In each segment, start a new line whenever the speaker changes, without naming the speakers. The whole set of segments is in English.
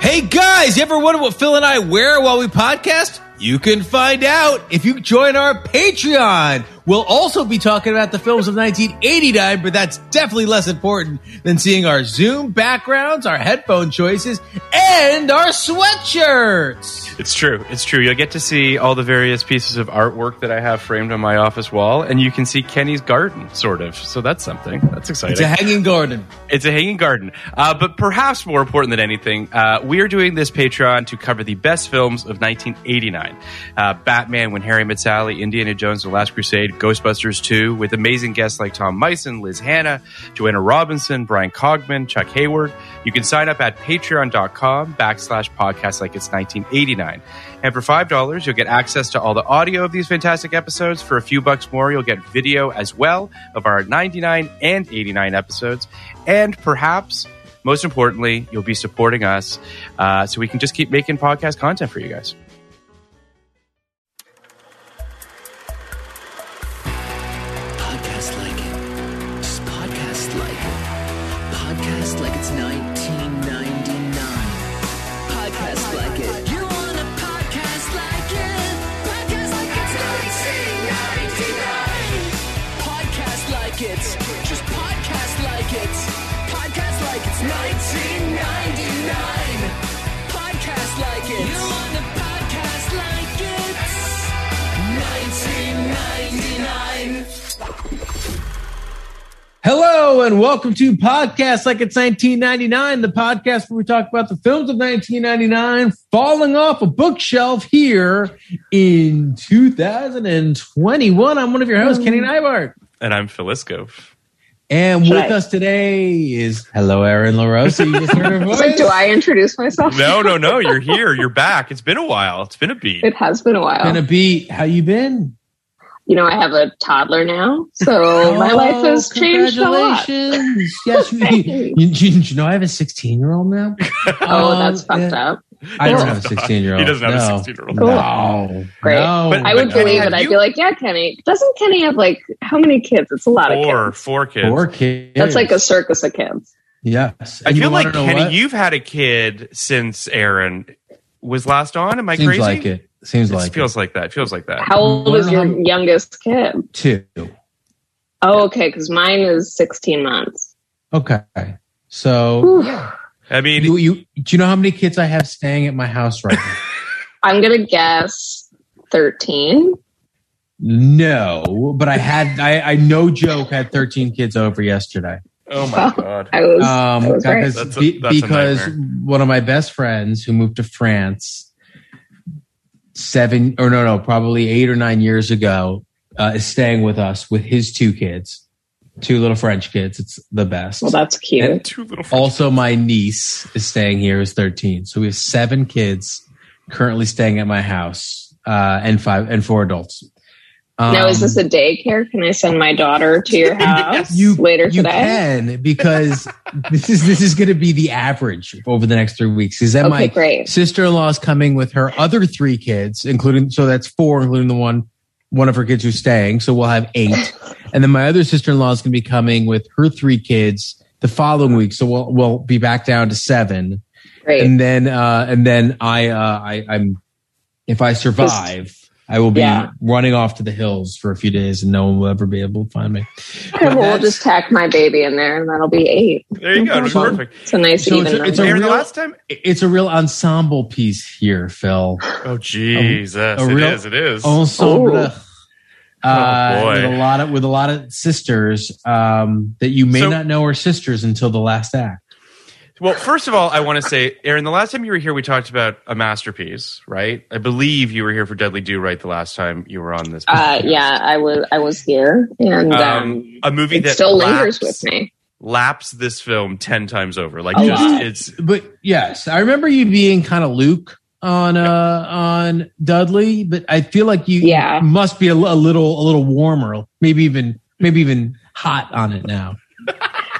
Hey guys, you ever wonder what Phil and I wear while we podcast? You can find out if you join our Patreon. We'll also be talking about the films of 1989, but that's definitely less important than seeing our Zoom backgrounds, our headphone choices, and our sweatshirts.
It's true. It's true. You'll get to see all the various pieces of artwork that I have framed on my office wall, and you can see Kenny's garden, sort of. So that's something. That's exciting.
It's a hanging garden.
It's a hanging garden. Uh, but perhaps more important than anything, uh, we are doing this Patreon to cover the best films of 1989. Uh, Batman, When Harry Met Sally, Indiana Jones, The Last Crusade, Ghostbusters 2, with amazing guests like Tom Meissen, Liz Hannah, Joanna Robinson, Bryan Cogman, Chuck Hayward. You can sign up at patreon.com backslash podcast like it's 1989. And for $5, you'll get access to all the audio of these fantastic episodes. For a few bucks more, you'll get video as well of our 99 and 89 episodes. And perhaps, most importantly, you'll be supporting us uh, so we can just keep making podcast content for you guys.
Podcast like it's 1999. Podcast like it. You want a podcast like it? Podcast like it's 1999. Podcast like it. Just podcast like it. Podcast like it's 1999. Podcast like it. You want a podcast like it? 1999.
Hello and welcome to Podcast Like It's 1999, the podcast where we talk about the films of 1999 falling off a bookshelf here in 2021. I'm one of your hosts, Kenny Neibart.
And I'm Phil Iscove.
And
Should
with
I-
us today is hello, Erin LaRosa. You just heard her voice.
Like, do I introduce myself?
No, no, no. You're here. You're back. It's been a while. It's been a beat.
It has been a while.
It's Been a beat. How you been?
You know, I have a toddler now, so my
Oh,
life has changed a lot.
Yes, you, you, you, you know I have a 16 year old now.
Oh,
Um,
that's fucked
yeah.
up.
I don't have a 16 year old.
He doesn't have a 16-year-old.
Cool.
No.
Great.
No.
But-
I would
But,
believe
have
it. I'd
you-
be like, yeah, Kenny. Doesn't Kenny have like how many kids? It's a lot of kids.
four kids.
Four kids.
That's like a circus of kids.
Yes.
I
And you
feel like Kenny,
what?
you've had a kid since Erin was last on. Am I
Seems
crazy?
like it. Seems
It
like
feels like that. It feels like that.
How old
wanna
is your youngest kid?
it. two.
Oh, okay, because mine is 16 months.
Okay. So
Whew.
I mean,
you, you do you know how many kids I have staying at my house right now?
I'm gonna guess 13.
no, but I had I, I no joke had 13 kids over yesterday.
oh my god.
I was,
Um,
I was right.
because, be-
a
because
nightmare.
one of my best friends who moved to France seven or no, no, probably eight or nine years ago, uh, is staying with us with his two kids, two little French kids. It's the best.
Well, that's cute.
Two little.
also, my niece is staying here, is 13. So we have seven kids currently staying at my house. uh, and five and four adults.
Now, is
Um,
this a daycare? Can I send my daughter to your house
you
later
you
today?
can because this is this is going to be the average over the next three weeks. Is that
Okay,
my
great.
sister in law is coming with her other three kids, including so that's four, including the one one of her kids who's staying. So we'll have eight, and then my other sister in law is going to be coming with her three kids the following week. So we'll we'll be back down to seven,
Great.
and then uh and then I uh I I'm if I survive. I will be
Yeah.
running off to the hills for a few days and no one will ever be able to find me.
Okay, well, we'll just tack my baby in there, and that'll be eight.
There you go. It'll be
So-
perfect.
It's a nice
So
even
it's a- it's a
the
real-
last time.
it's a real ensemble piece here, Phil.
Oh, Jesus.
a
it
real-
is. It is.
Ensemble.
Ooh.
Uh,
Oh, boy.
with a lot of with a lot of sisters um, that you may
So-
not know are sisters until the last act.
Well, first of all, I want to say, Erin, the last time you were here, we talked about a masterpiece, right? I believe you were here for Dudley Do-Right the last time you were on this.
Uh, yeah, I was I was here, and um,
Um, a movie
it
that
still lingers with me.
laps this film 10 times over. Like,
A
just,
lot.
it's,
But yes, I remember you being kind of Luke on uh on Dudley, but I feel like you
Yeah.
must be a, a little a little warmer, maybe even maybe even hot on it now.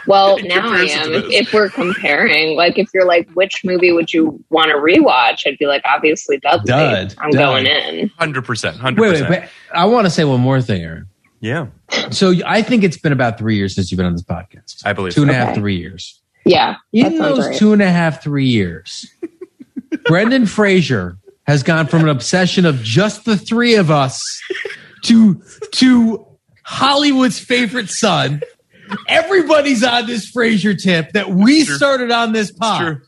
Well, now I am. If, if we're comparing, like, if you're like, which movie would you want to rewatch? I'd be like, obviously, Dudley.
Dud,
I'm
Dud.
going in.
100%. 100%.
Wait, wait, but I want to say one more thing, Erin.
yeah,
So I think it's been about three years since you've been on this podcast.
I believe
Two and a half,
Okay.
three years.
Yeah,
In those
right.
two and a half, three years, Brendan Fraser has gone from an obsession of just the three of us to to Hollywood's favorite son. Everybody's on this Fraser tip that we
true.
started on this pod.
true.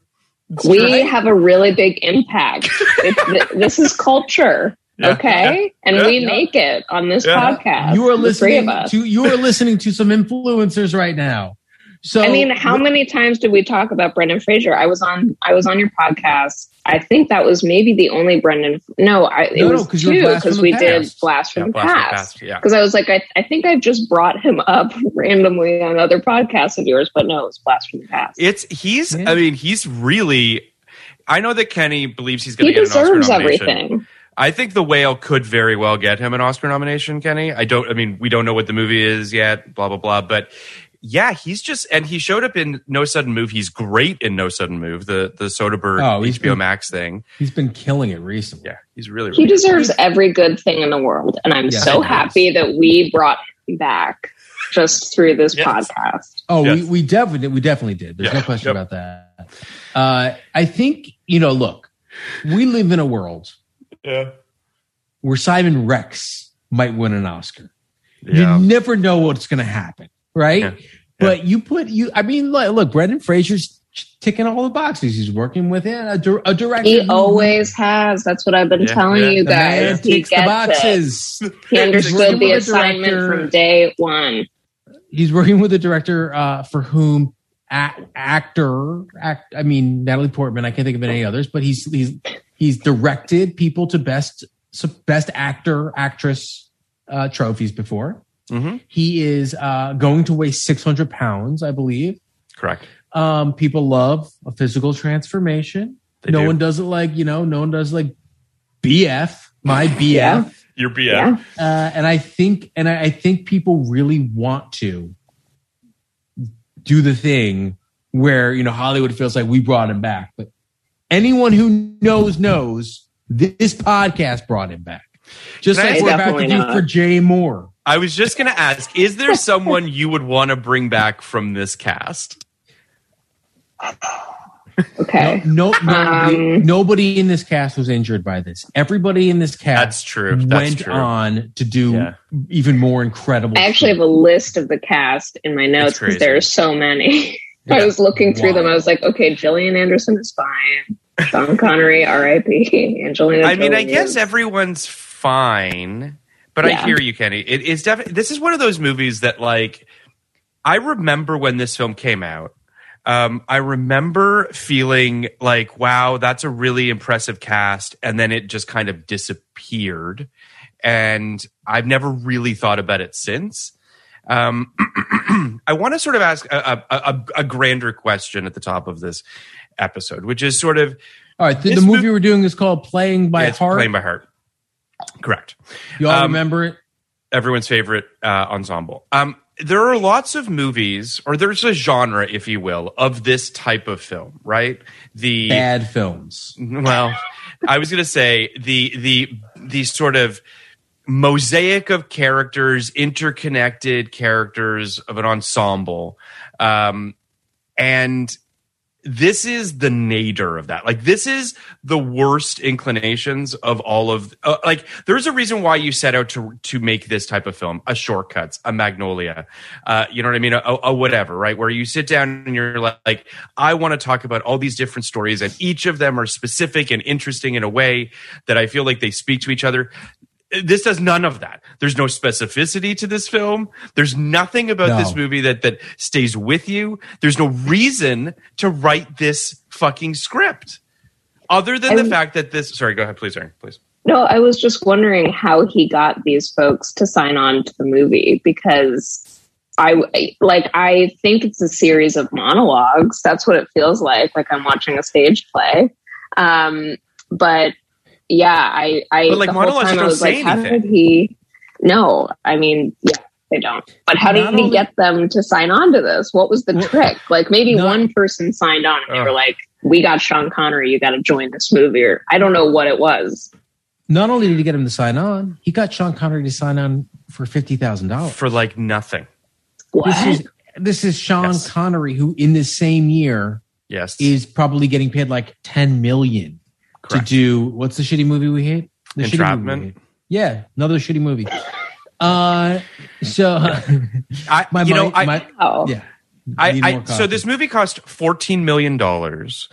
we
right.
have a really big impact. Th- this is culture,
Yeah,
okay? And
yeah,
we
yeah.
make it on this
Yeah.
podcast.
You are
the three of
listening to you are listening to some influencers right now. So
I mean, how many times did we talk about Brendan Fraser? I was on I was on your podcast. I think that was maybe the only Brendan. No, I, it
No, no,
was
'cause you were
two because we
Past.
did Blast from
Yeah,
the
Blast
Past.
Past, yeah.
Because I was like, I, I think I've just brought him up randomly on other podcasts of yours, but no, it was Blast from the Past.
It's, he's,
Yeah.
I mean, he's really, I know that Kenny believes he's going
he
to get an Oscar
deserves
nomination.
everything.
I think The Whale could very well get him an Oscar nomination, Kenny. I don't, I mean, we don't know what the movie is yet, blah, blah, blah. But yeah, he's just, and he showed up in No Sudden Move. He's great in No Sudden Move, the, the Soderbergh
Oh, he's
HBO
been-
Max thing.
he's been killing it recently.
Yeah, he's really,
He
really
deserves every good thing in the world, and I'm
Yes,
so
he does.
happy that we brought him back just through this
Yes.
podcast.
Oh,
Yes.
we, we definitely we definitely did. There's
Yeah,
no question
yep.
about that. Uh, I think you know. Look, we live in a world
Yeah.
where Simon Rex might win an Oscar.
Yeah.
You never know what's going to happen, right?
Yeah.
But you put you. I mean, look, look, Brendan Fraser's ticking all the boxes. He's working with a, dir- a director.
He
who-
always has. That's what I've been
Yeah,
telling
yeah.
you
the man
guys. He
ticks the
gets it.
boxes.
He understood the assignment from day one.
He's working with a director uh, for whom a- actor, act, I mean Natalie Portman. I can't think of any others, but he's he's he's directed people to best best actor actress uh, trophies before.
Mhm.
He is uh, going to weigh six hundred pounds, I believe.
Correct.
Um, people love a physical transformation.
They
no
do.
one does it like you know. No one does like BF, my BF.
Yeah.
Your BF.
Yeah.
Uh, and I think, and I, I think people really want to do the thing where you know Hollywood feels like we brought him back, but anyone who knows knows this podcast brought him back. Just
Can I-
like we're about to do
not.
for Jay Mohr.
I was just going to ask, is there someone you would want to bring back from this cast?
Okay.
No, nobody,
Um,
nobody in this cast was injured by this. Everybody in this cast
That's true. That's
went
true.
on to do
Yeah.
even more incredible.
I actually have a list of the cast in my notes because there are so many. I was looking through them. I was like, okay, Gillian Anderson is fine. Sean Connery, R.I.P. Angelina.
I mean, I
Jolie
guess
is-
everyone's fine, but I hear you, Kenny. It is definitely this is one of those movies that, like, I remember when this film came out. Um, I remember feeling like, wow, that's a really impressive cast, and then it just kind of disappeared, and I've never really thought about it since. Um, I want to sort of ask a, a, a, a grander question at the top of this episode, which is sort of
All right, the, the movie
mov-
we're doing is called "Playing by
it's
Heart."
playing by heart. Correct.
You all
Um,
remember it?
everyone's favorite uh, ensemble. Um, there are lots of movies, or there's a genre, if you will, of this type of film, right? The
Bad films.
well, I was going to say the the the sort of mosaic of characters, interconnected characters of an ensemble, um, and this is the nadir of that. Like this is the worst inclinations of all of uh, like there's a reason why you set out to to make this type of film, a shortcuts, a magnolia. Uh you know what I mean? A, a whatever, right? Where you sit down and you're like, like I want to talk about all these different stories and each of them are specific and interesting in a way that I feel like they speak to each other this does none of that. There's no specificity to this film. There's nothing about
No.
this movie that that stays with you. There's no reason to write this fucking script, other than the
I-
fact that this. Sorry, go ahead, please, Erin, please.
No, I was just wondering how he got these folks to sign on to the movie because I like I think it's a series of monologues. That's what it feels like. Like I'm watching a stage play. Um, but yeah, I, I
But, like,
the whole
monologues
time I
don't
was
say
like, how
anything.
did he? No, I mean, yeah, they don't. But how did he
only-
get them to sign on to this? What was the
Well,
trick? Like maybe
not-
one person signed on and they
Ugh.
were like, "We got Sean Connery. You got to join this movie." Or I don't know what it was.
Not only did he get him to sign on, he got Sean Connery to sign on for fifty thousand dollars.
For like nothing.
What?
This is this is Sean
Yes.
Connery, who in the same year
Yes,
is probably getting paid like ten million
Correct.
to do what's the shitty movie we hate? The shitty movie we hate. Yeah, another shitty movie. Uh, so
I,
my
you know,
my,
I,
my-
oh.
yeah.
I, I so this movie cost fourteen million dollars,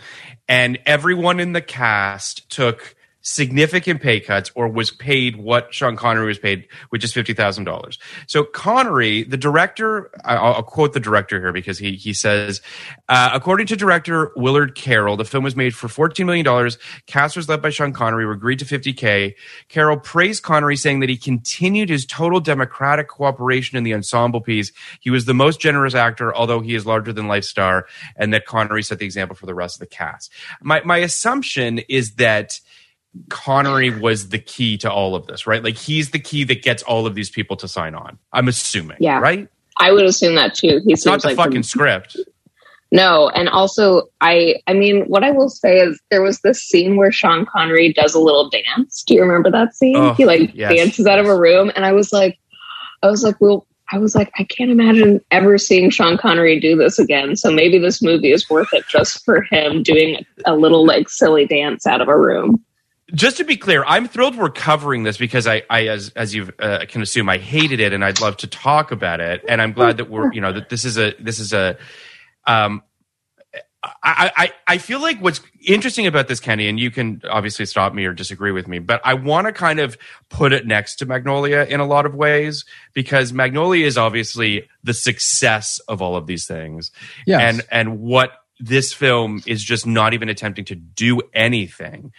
and everyone in the cast took significant pay cuts or was paid what Sean Connery was paid, which is fifty thousand dollars. So Connery, the director, I'll, I'll quote the director here because he he says, uh, according to director Willard Carroll, the film was made for fourteen million dollars. Cast was led by Sean Connery, were agreed to fifty k. Carroll praised Connery, saying that he continued his total democratic cooperation in the ensemble piece. He was the most generous actor, although he is larger than life star, and that Connery set the example for the rest of the cast. My my assumption is that Connery was the key to all of this, right? Like he's the key that gets all of these people to sign on. I'm assuming,
Yeah.
right?
I would assume that too. He
It's not the
like
fucking script.
no, and also I I mean what I will say is there was this scene where Sean Connery does a little dance. Do you remember that scene?
Oh,
he like
yes,
dances out of a room and I was like I was like, well I was like, I can't imagine ever seeing Sean Connery do this again. So maybe this movie is worth it just for him doing a little like silly dance out of a room.
Just to be clear, I'm thrilled we're covering this because I, I as as you uh, can assume, I hated it and I'd love to talk about it. And I'm glad that we're, you know, that this is a this is a. Um, I, I I feel like what's interesting about this, Kenny, and you can obviously stop me or disagree with me, but I want to kind of put it next to Magnolia in a lot of ways because Magnolia is obviously the success of all of these things
Yes.
and and what this film is just not even attempting to do anything.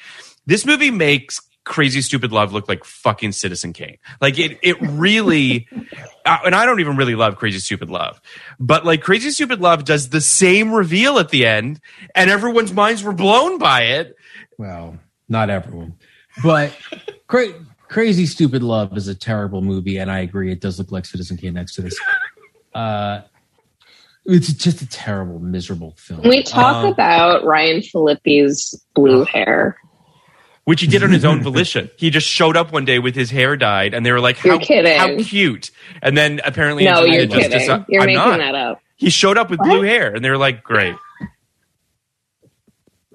This movie makes Crazy Stupid Love look like fucking Citizen Kane. Like it, it really, uh, and I don't even really love Crazy Stupid Love, but like Crazy Stupid Love does the same reveal at the end, and everyone's minds were blown by it.
well, not everyone, but cra- Crazy Stupid Love is a terrible movie, and I agree. It does look like Citizen Kane next to this. Uh, it's just a terrible, miserable film.
Can we talk
Um,
about Ryan Phillippe's blue hair?
Which he did on his own volition. He just showed up one day with his hair dyed, and they were like,
You're
"How how cute!" And then apparently,
No,
Angelina
you're
just
kidding.
deci-
You're
I'm
making
not.
that up.
He showed up with
What?
blue hair, and they were like, "Great."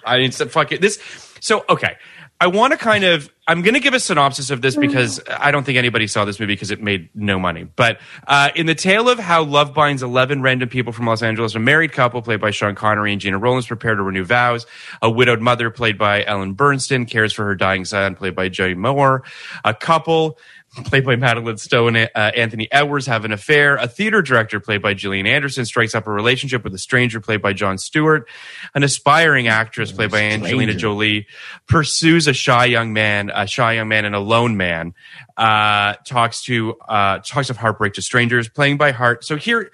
I mean, so fuck it. This. So okay, I want to kind of. I'm going to give a synopsis of this because I don't think anybody saw this movie because it made no money. But uh, in the tale of how love binds 11 random people from Los Angeles, a married couple played by Sean Connery and Gena Rowlands prepare to renew vows. A widowed mother played by Ellen Burstyn cares for her dying son, played by Jay Mohr. A couple played by Madeleine Stowe, uh, Anthony Edwards, have an affair. A theater director, played by Gillian Anderson, strikes up a relationship with a stranger, played by Jon Stewart. An aspiring actress, played by Angelina Jolie, pursues a shy young man, a shy young man and a lone man. Uh, talks to uh, talks of heartbreak to strangers, playing by heart. So here,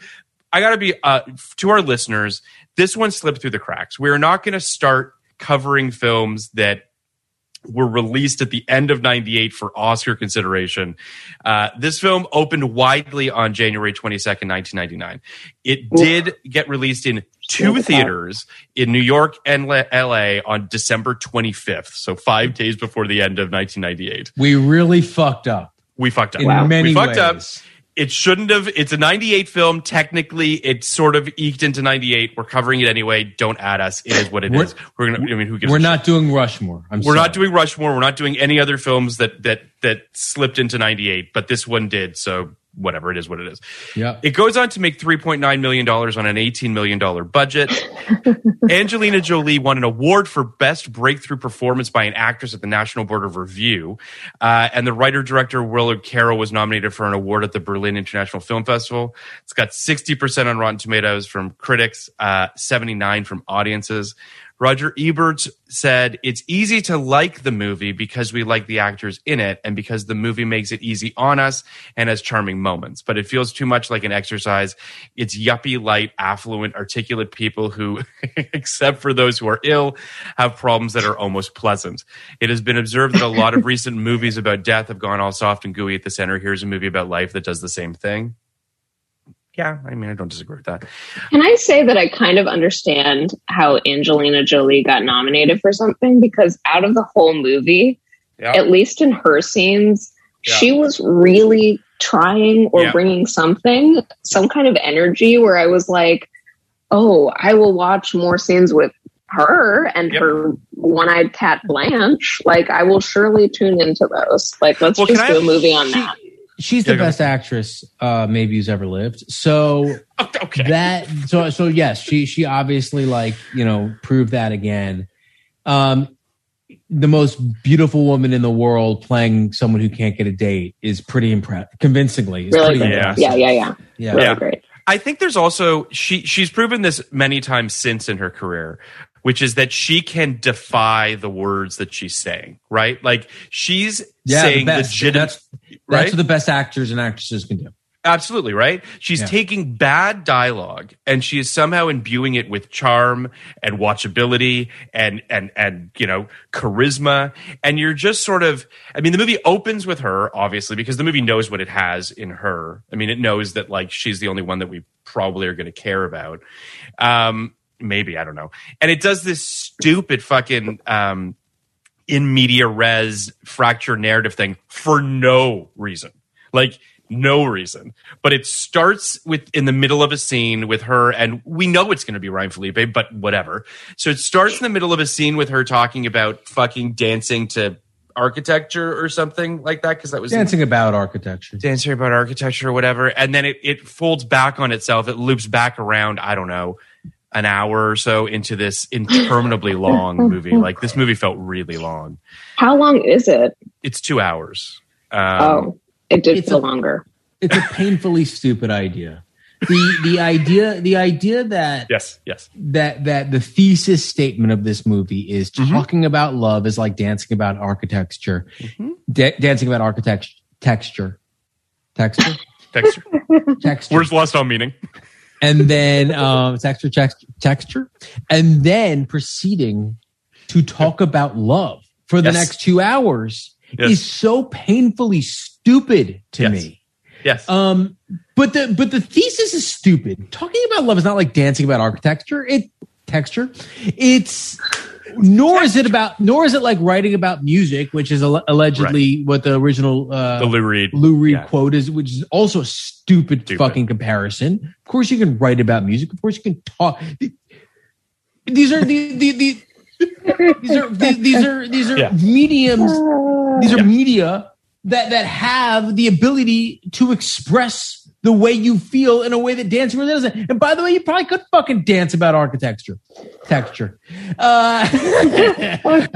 I got to be uh, to our listeners. This one slipped through the cracks. We're not going to start covering films that were released at the end of 98 for Oscar consideration. Uh, this film opened widely on January 22nd, 1999. It did get released in two theaters in New York and La- LA on December 25th. So five days before the end of 1998.
We really fucked up
We fucked up.
in many
we fucked
ways.
up. It shouldn't have. It's a 98 film. Technically, it sort of eked into 98. We're covering it anyway. Don't add us. It is what it
We're-
is. We're gonna. I mean, who gives?
We're not
shit?
doing Rushmore. I'm
We're
sorry.
not doing Rushmore. We're not doing any other films that that that slipped into 98. But this one did. So whatever. It is what it is.
Yeah.
It goes on to make 3.9 million dollars on an 18 million dollar budget. Angelina Jolie won an award for best breakthrough performance by an actress at the National Board of Review, uh, and the writer director Willard Carroll was nominated for an award at the Berlin International Film Festival. It's got 60 percent on Rotten Tomatoes from critics, uh, 79 from audiences. Roger Ebert said, It's easy to like the movie because we like the actors in it and because the movie makes it easy on us and has charming moments. But it feels too much like an exercise. It's yuppie, light, affluent, articulate people who, except for those who are ill, have problems that are almost pleasant. It has been observed that a lot of recent movies about death have gone all soft and gooey at the center. Here's a movie about life that does the same thing. Yeah, I mean, I don't disagree with that.
Can I say that I kind of understand how Angelina Jolie got nominated for something? Because out of the whole movie,
Yeah.
at least in her scenes,
Yeah.
she was really trying or
Yeah.
bringing something, some kind of energy where I was like, oh, I will watch more scenes with her and
Yep.
her one eyed cat Blanche. Like, I will surely tune into those. Like, let's
Well,
just do a movie on
She-
that.
She's the
go
best actress uh, maybe who's ever lived. So
Okay.
that so so yes, she she obviously like you know proved that again. Um, the most beautiful woman in the world playing someone who can't get a date is pretty impressive, convincingly. Is
Really
pretty.
Yeah.
impressive.
Yeah, yeah, yeah.
yeah.
Really
Yeah.
great.
I think there's also she she's proven this many times since in her career, which is that she can defy the words that she's saying, right? Like she's
Yeah,
saying
the best.
legitimate
That's,
right?
that's what the best actors and actresses can do.
Absolutely, right? She's
Yeah.
taking bad dialogue and she is somehow imbuing it with charm and watchability and and and you know, charisma and you're just sort of I mean the movie opens with her obviously because the movie knows what it has in her. I mean it knows that like she's the only one that we probably are going to care about. Um maybe, I don't know. And it does this stupid fucking um in media res fracture narrative thing for no reason. Like no reason. But it starts with in the middle of a scene with her, and we know it's going to be Ryan Phillippe, but whatever. So it starts in the middle of a scene with her talking about fucking dancing to architecture or something like that, because that was
Dancing about architecture.
dancing about architecture or whatever, and then it it folds back on itself. It loops back around. I don't know. An hour or so into this interminably long movie. Like this movie felt really long.
How long is it?
It's two hours. Um,
oh, it did
it's
feel
a-
longer.
It's a painfully stupid idea. The the idea the idea that
Yes, yes.
that that the thesis statement of this movie is
Mm-hmm.
talking about love is like dancing about architecture,
Mm-hmm.
Da- dancing about architecture, texture, texture,
Texture.
texture,
Words lost on meaning.
And then um, texture, texture, texture, and then proceeding to talk about love for the
Yes.
next two hours
Yes.
is so painfully stupid to
Yes.
me.
Yes.
Um, but the but the thesis is stupid. Talking about love is not like dancing about architecture. It texture. It's nor is it about nor is it like writing about music, which is alle- allegedly what the original uh,
the Lou Reed.
Lou Reed
Yeah.
quote is, which is also a stupid,
Stupid.
fucking comparison. Of course, you can write about music. Of course, you can talk. These are the the, the these are the, these are these are
Yeah.
mediums. These are
Yeah.
media that that have the ability to express the way you feel in a way that dancing really doesn't. And by the way, you probably could fucking dance about architecture, texture. Uh,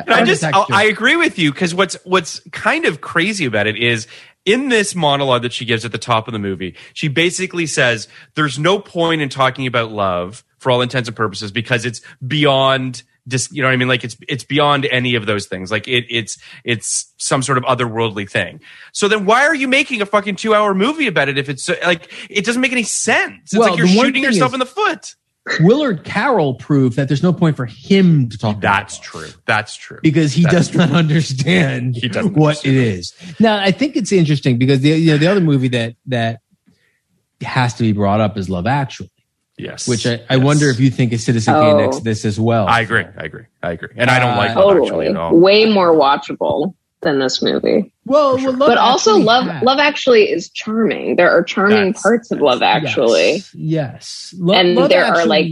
I just I. I agree with you because what's what's kind of crazy about it is in this monologue that she gives at the top of the movie, she basically says there's no point in talking about love for all intents and purposes because it's beyond dis, you know what I mean like it's it's beyond any of those things like it it's it's some sort of otherworldly thing. So then why are you making a fucking 2-hour movie about it if it's so, like it doesn't make any sense. It's
Well,
like you're shooting yourself
is-
in the foot.
Willard Carroll proved that there's no point for him to talk.
That's true. That's true.
because he
That's
does not understand
He doesn't
what
understand
it is. Now, I think it's interesting because the you know the other movie that that has to be brought up is Love Actually,
yes.
which I, I
Yes.
wonder if you think is Citizen
Oh.
Kane next this as well.
I agree. I agree. I agree. And I don't like Love Actually at all.
Way more watchable than this movie.
well,
sure.
well, Love
but also Love
has-
Love Actually is charming. There are charming
That's-
parts of Love Actually.
Yes. yes. Lo-
And
Love
there are, like,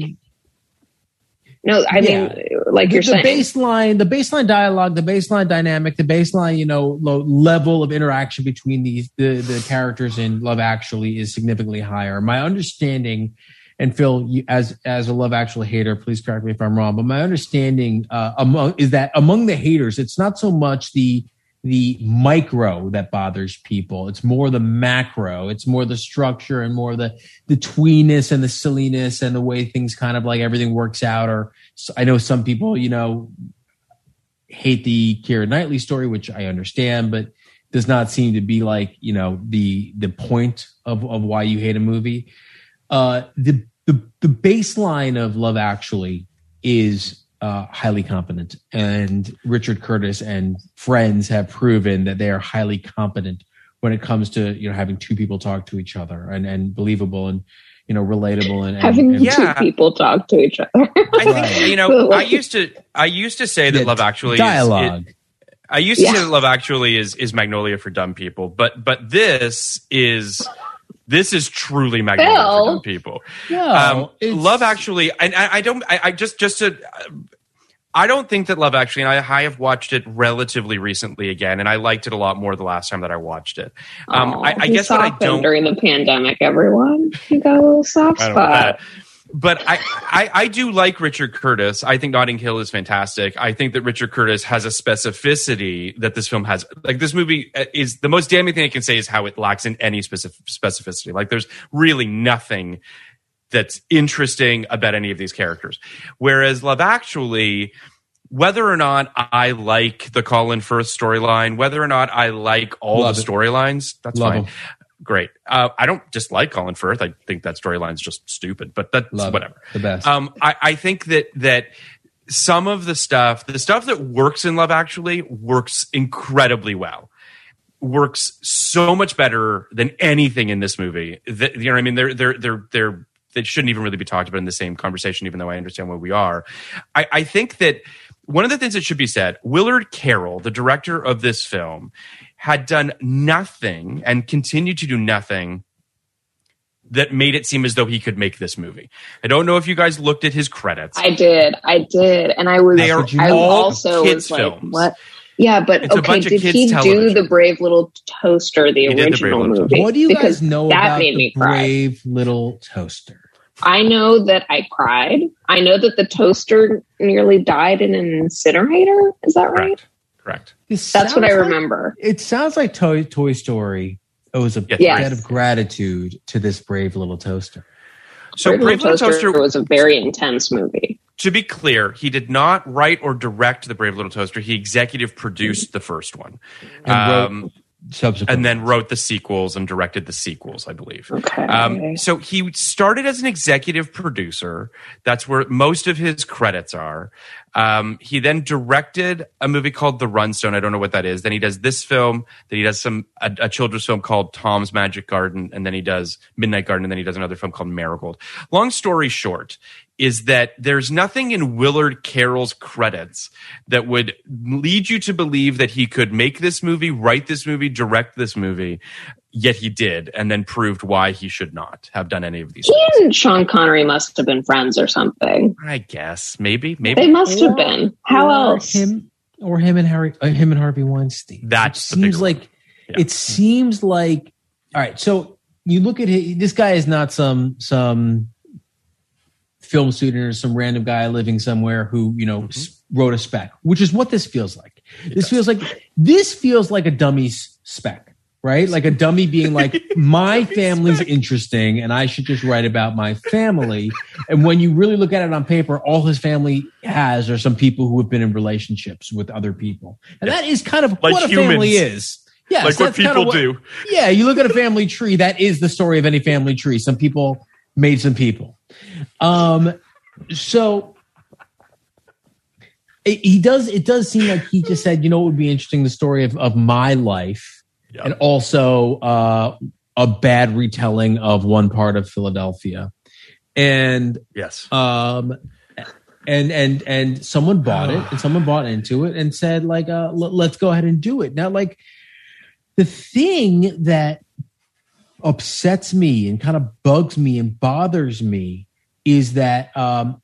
No, I
Yeah.
mean like
the,
you're
the
saying.
baseline, the baseline dialogue, the baseline dynamic, the baseline, you know, lo- level of interaction between these the the characters in Love Actually is significantly higher. My understanding, and Phil, you, as as a Love Actually hater, please correct me if I'm wrong, but my understanding uh, among is that among the haters, it's not so much the the micro that bothers people. It's more the macro. It's more the structure and more the the tweeness and the silliness and the way things kind of like everything works out. Or I know some people, you know, hate the Keira Knightley story, which I understand, but does not seem to be like you know the the point of of why you hate a movie. Uh, the the the baseline of Love Actually is uh, highly competent, and Richard Curtis and friends have proven that they are highly competent when it comes to you know having two people talk to each other and and believable and you know relatable and, and,
having
and-
Yeah.
two people talk to each other.
I think you know. I used to. I used to say that
Yeah,
Love Actually
dialogue.
Is, it, I used to
Yeah.
say that Love Actually is is Magnolia for dumb people, but but this is this is truly Magnolia
Phil.
for dumb people.
no,
um, Love Actually, and I, I don't. I, I just just to. I don't think that Love Actually, and I, I have watched it relatively recently again, and I liked it a lot more the last time that I watched it. Um,
Aw,
I, I
he
guess what I don't
during the pandemic. Everyone, you got a little soft
I don't know
spot.
But I, I, I do like Richard Curtis. I think Notting Hill is fantastic. I think that Richard Curtis has a specificity that this film has. Like this movie uh, is the most damning thing I can say is how it lacks in any specific specificity. Like there's really nothing that's interesting about any of these characters. Whereas Love Actually, whether or not I like the Colin Firth storyline, whether or not I like all
Love
the storylines, that's
Love
fine.
'em.
Great. Uh, I don't dislike Colin Firth. I think that storyline's just stupid, but that's
Love it.
whatever.
the best.
Um, I, I think that that some of the stuff, the stuff that works in Love Actually, works incredibly well. Works so much better than anything in this movie. That, you know what I mean? They're they're they're they're they shouldn't even really be talked about in the same conversation, even though I understand where we are. I, I think that one of the things that should be said, Willard Carroll, the director of this film, had done nothing and continued to do nothing that made it seem as though he could make this movie. I don't know if you guys looked at his credits.
I did, I did, and I was.
They are
I
all
also
kids'
was like,
films.
what? Yeah, but
It's
okay. Did
kids'
he do the Brave Little Toaster, the
He did The Brave
original movie?
what do you
because
guys know
that
about
made
the
me cry.
brave little toaster?
I know that I cried. I know that the toaster nearly died in an incinerator. Is that right?
Correct. Correct.
This
That's what I
sounds like-
remember.
it sounds like Toy Toy Story owes a
Yes.
debt of gratitude to this brave little toaster.
So
Brave
Brave Little Toaster,
was a very intense movie.
to be clear, he did not write or direct the Brave Little Toaster. He executive produced the first one.
And wrote
Um,
Subsequent,
and then wrote the sequels and directed the sequels, I believe.
Okay.
Um, so he started as an executive producer. That's where most of his credits are. Um, he then directed a movie called The Runestone. I don't know what that is. Then he does this film. Then he does some a, a children's film called Tom's Magic Garden, and then he does Midnight Garden, and then he does another film called Marigold. Long story short, is that there's nothing in Willard Carroll's credits that would lead you to believe that he could make this movie, write this movie, direct this movie. Yet he did, and then proved why he should not have done any of these.
He
things.
and Sean Connery must have been friends or something.
I guess maybe, maybe
They must have been. How else?
Him or him and Harry, uh, him and Harvey Weinstein.
That's
it seems like
Yeah.
it seems like. All right, so you look at his, this guy is not some some film student or some random guy living somewhere who you know mm-hmm. s- wrote a spec, which is what this feels like. this feels like this feels like a dummy's spec, right? Like a dummy being like, my family's interesting, and I should just write about my family. And when you really look at it on paper, all his family has are some people who have been in relationships with other people, and that is kind of
Like
what a family is. Yeah,
like what people
what-
do.
yeah, you look at a family tree, that is the story of any family tree. Some people made some people. Um, so it, he does. It does seem like he just said, you know, it would be interesting the story of of my life,
Yeah.
and also uh, a bad retelling of one part of Philadelphia, and
Yes.
um and and and someone bought it and someone bought into it and said like uh l- let's go ahead and do it now like the thing that upsets me and kind of bugs me and bothers me is that um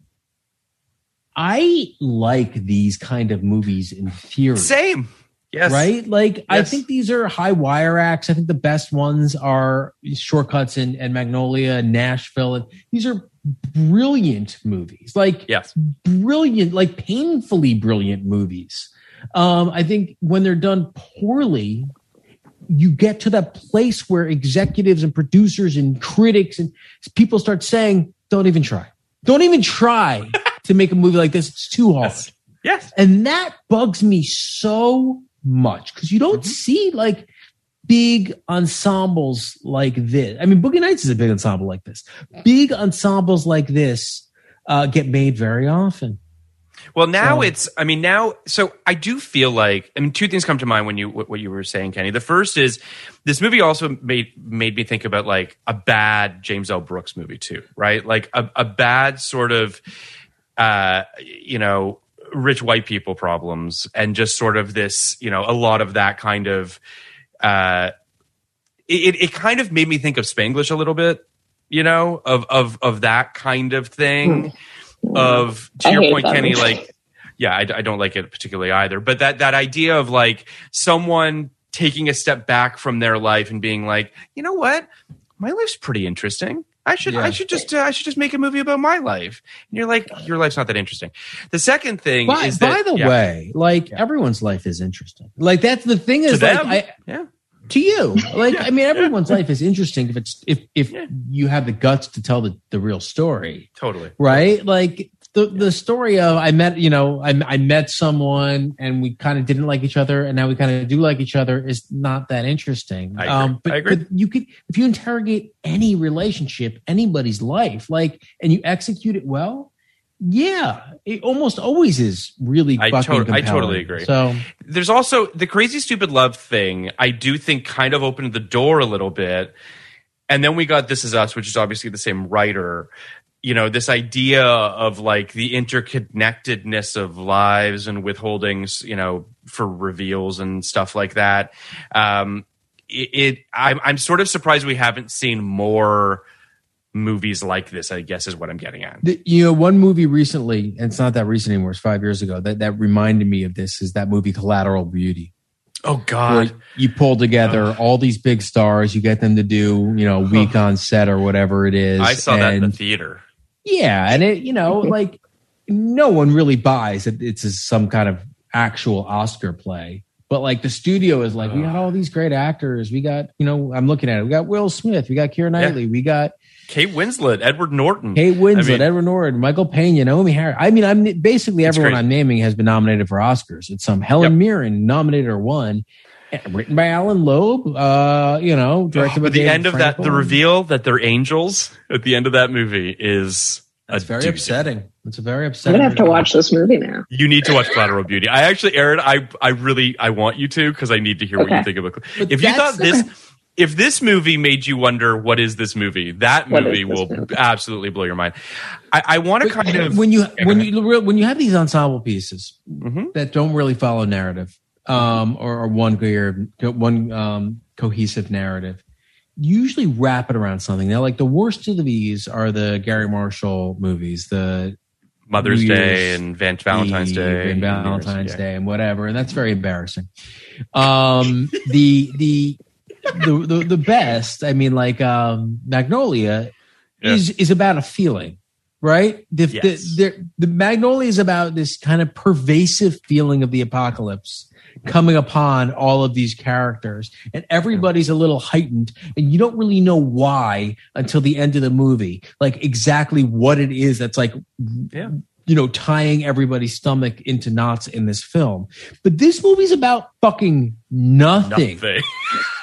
i like these kind of movies in theory
Same. Yes.
right? Like I think these are high wire acts. I think the best ones are Shortcuts and, and Magnolia and Nashville. And these are brilliant movies. Like
Yes.
brilliant, like painfully brilliant movies. Um, I think when they're done poorly, you get to that place where executives and producers and critics and people start saying, "Don't even try. Don't even try to make a movie like this. It's too hard."
Yes. Yes.
And that bugs me so much because you don't see like big ensembles like this. I mean, Boogie Nights is a big ensemble like this. Big ensembles like this uh, get made very often.
Well, now
So-
it's. I mean, now. So I do feel like. I mean, two things come to mind when you what, you were saying, Kenny. The first is this movie also made made me think about like a bad James L. Brooks movie too, right? Like a, a bad sort of, uh, you know, rich white people problems, and just sort of this, you know, a lot of that kind of. Uh, it it kind of made me think of Spanglish a little bit, you know, of of of that kind of thing. Of to
I
your point,
that
Kenny, like yeah, I, I don't like it particularly either. But that that idea of like someone taking a step back from their life and being like, you know what, my life's pretty interesting. I should I should just uh, I should just make a movie about my life. And you're like, your life's not that interesting. The second thing
By,
is
by the
yeah,
way, like everyone's life is interesting. Like that's the thing is like I,
yeah,
to you. Like I mean, everyone's life is interesting if it's if if
Yeah.
you have the guts to tell the, the real story.
totally.
right? Like the the story of I met, you know, I, I met someone and we kind of didn't like each other, and now we kind of do like each other is not that interesting. Um,
I agree.
but, but you could if you interrogate any relationship, anybody's life, like, and you execute it well. Yeah, it almost always is really.
I
fucking
tot- I totally agree.
So
There's also the crazy stupid love thing. I do think kind of opened the door a little bit, and then we got This Is Us, which is obviously the same writer. You know, this idea of like the interconnectedness of lives and withholdings. You know, for reveals and stuff like that. Um, it, it I'm, I'm sort of surprised we haven't seen more movies like this. I guess is what I'm getting at.
The, you know, one movie recently, and it's not that recent anymore. It's five years ago. That that reminded me of this is that movie Collateral Beauty.
Oh God.
you pull together all these big stars, you get them to do, you know, a week on set or whatever it is.
I saw that in the theater.
Yeah, and it, you know, like no one really buys that it's some kind of actual Oscar play. But like the studio is like, we got all these great actors. We got, you know, I'm looking at it. We got Will Smith. We got Keira Knightley. We got
Kate Winslet, Edward Norton.
Kate Winslet,
I mean-
Edward Norton, Michael Pena, Naomie Harris. I mean, I'm basically everyone. I'm naming has been nominated for Oscars. It's some Helen
Yep.
Mirren nominated or won, written by Allan Loeb. Uh, you know, directed
Oh,
by
the
David
end of that, the reveal that they're angels at the end of that movie is
That's
a
very
doozy.
upsetting. It's a very
I'm
upsetting.
gonna have to watch this movie now.
You need to watch Collateral Beauty. I actually, Erin, I, I really, I want you to because I need to hear what you think about.
But
If you thought this, if this movie made you wonder what is this movie, that movie
this
will
movie?
absolutely blow your mind. I, I want to kind of
when you when you when you have these ensemble pieces
Mhm.
that don't really follow narrative um, or, or one coher- one um, cohesive narrative, you usually wrap it around something. Now, like the worst of these are the Garry Marshall movies, the
Mother's
New
Day
Year's
and Van- Valentine's
Eve
Day
and Valentine's
Year's.
Day and whatever, and that's very embarrassing. Um, the the the the, the best, I mean, like um, Magnolia,
Yeah.
is is about a feeling, right? The,
Yes.
the, the Magnolia is about this kind of pervasive feeling of the apocalypse coming upon all of these characters and everybody's a little heightened and you don't really know why until the end of the movie like exactly what it is that's like
Yeah.
you know, tying everybody's stomach into knots in this film. But this movie's about fucking nothing.
Nothing.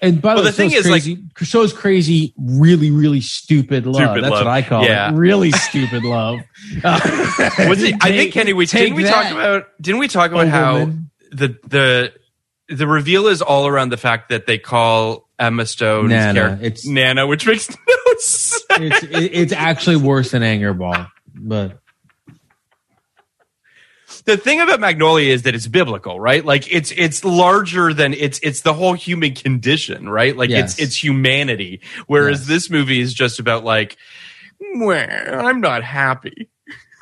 Like And by
Well,
the way,
the thing is, like-
crazy, so's crazy, really, really stupid love.
Stupid
That's
love.
what I call
Yeah.
it. Really stupid love.
Was it, I think Kenny, we didn't we talk about didn't we talk about
oh,
how
woman.
the the the reveal is all around the fact that they call Emma Stone's
Nana.
character
It's-
Nana, which makes no sense.
it's it, it's actually worse than anger ball, but
the thing about Magnolia is that it's biblical, right? Like it's it's larger than it's it's the whole human condition, right? Like
Yes.
it's it's humanity. Whereas
Yes.
this movie is just about like, well, I'm not happy.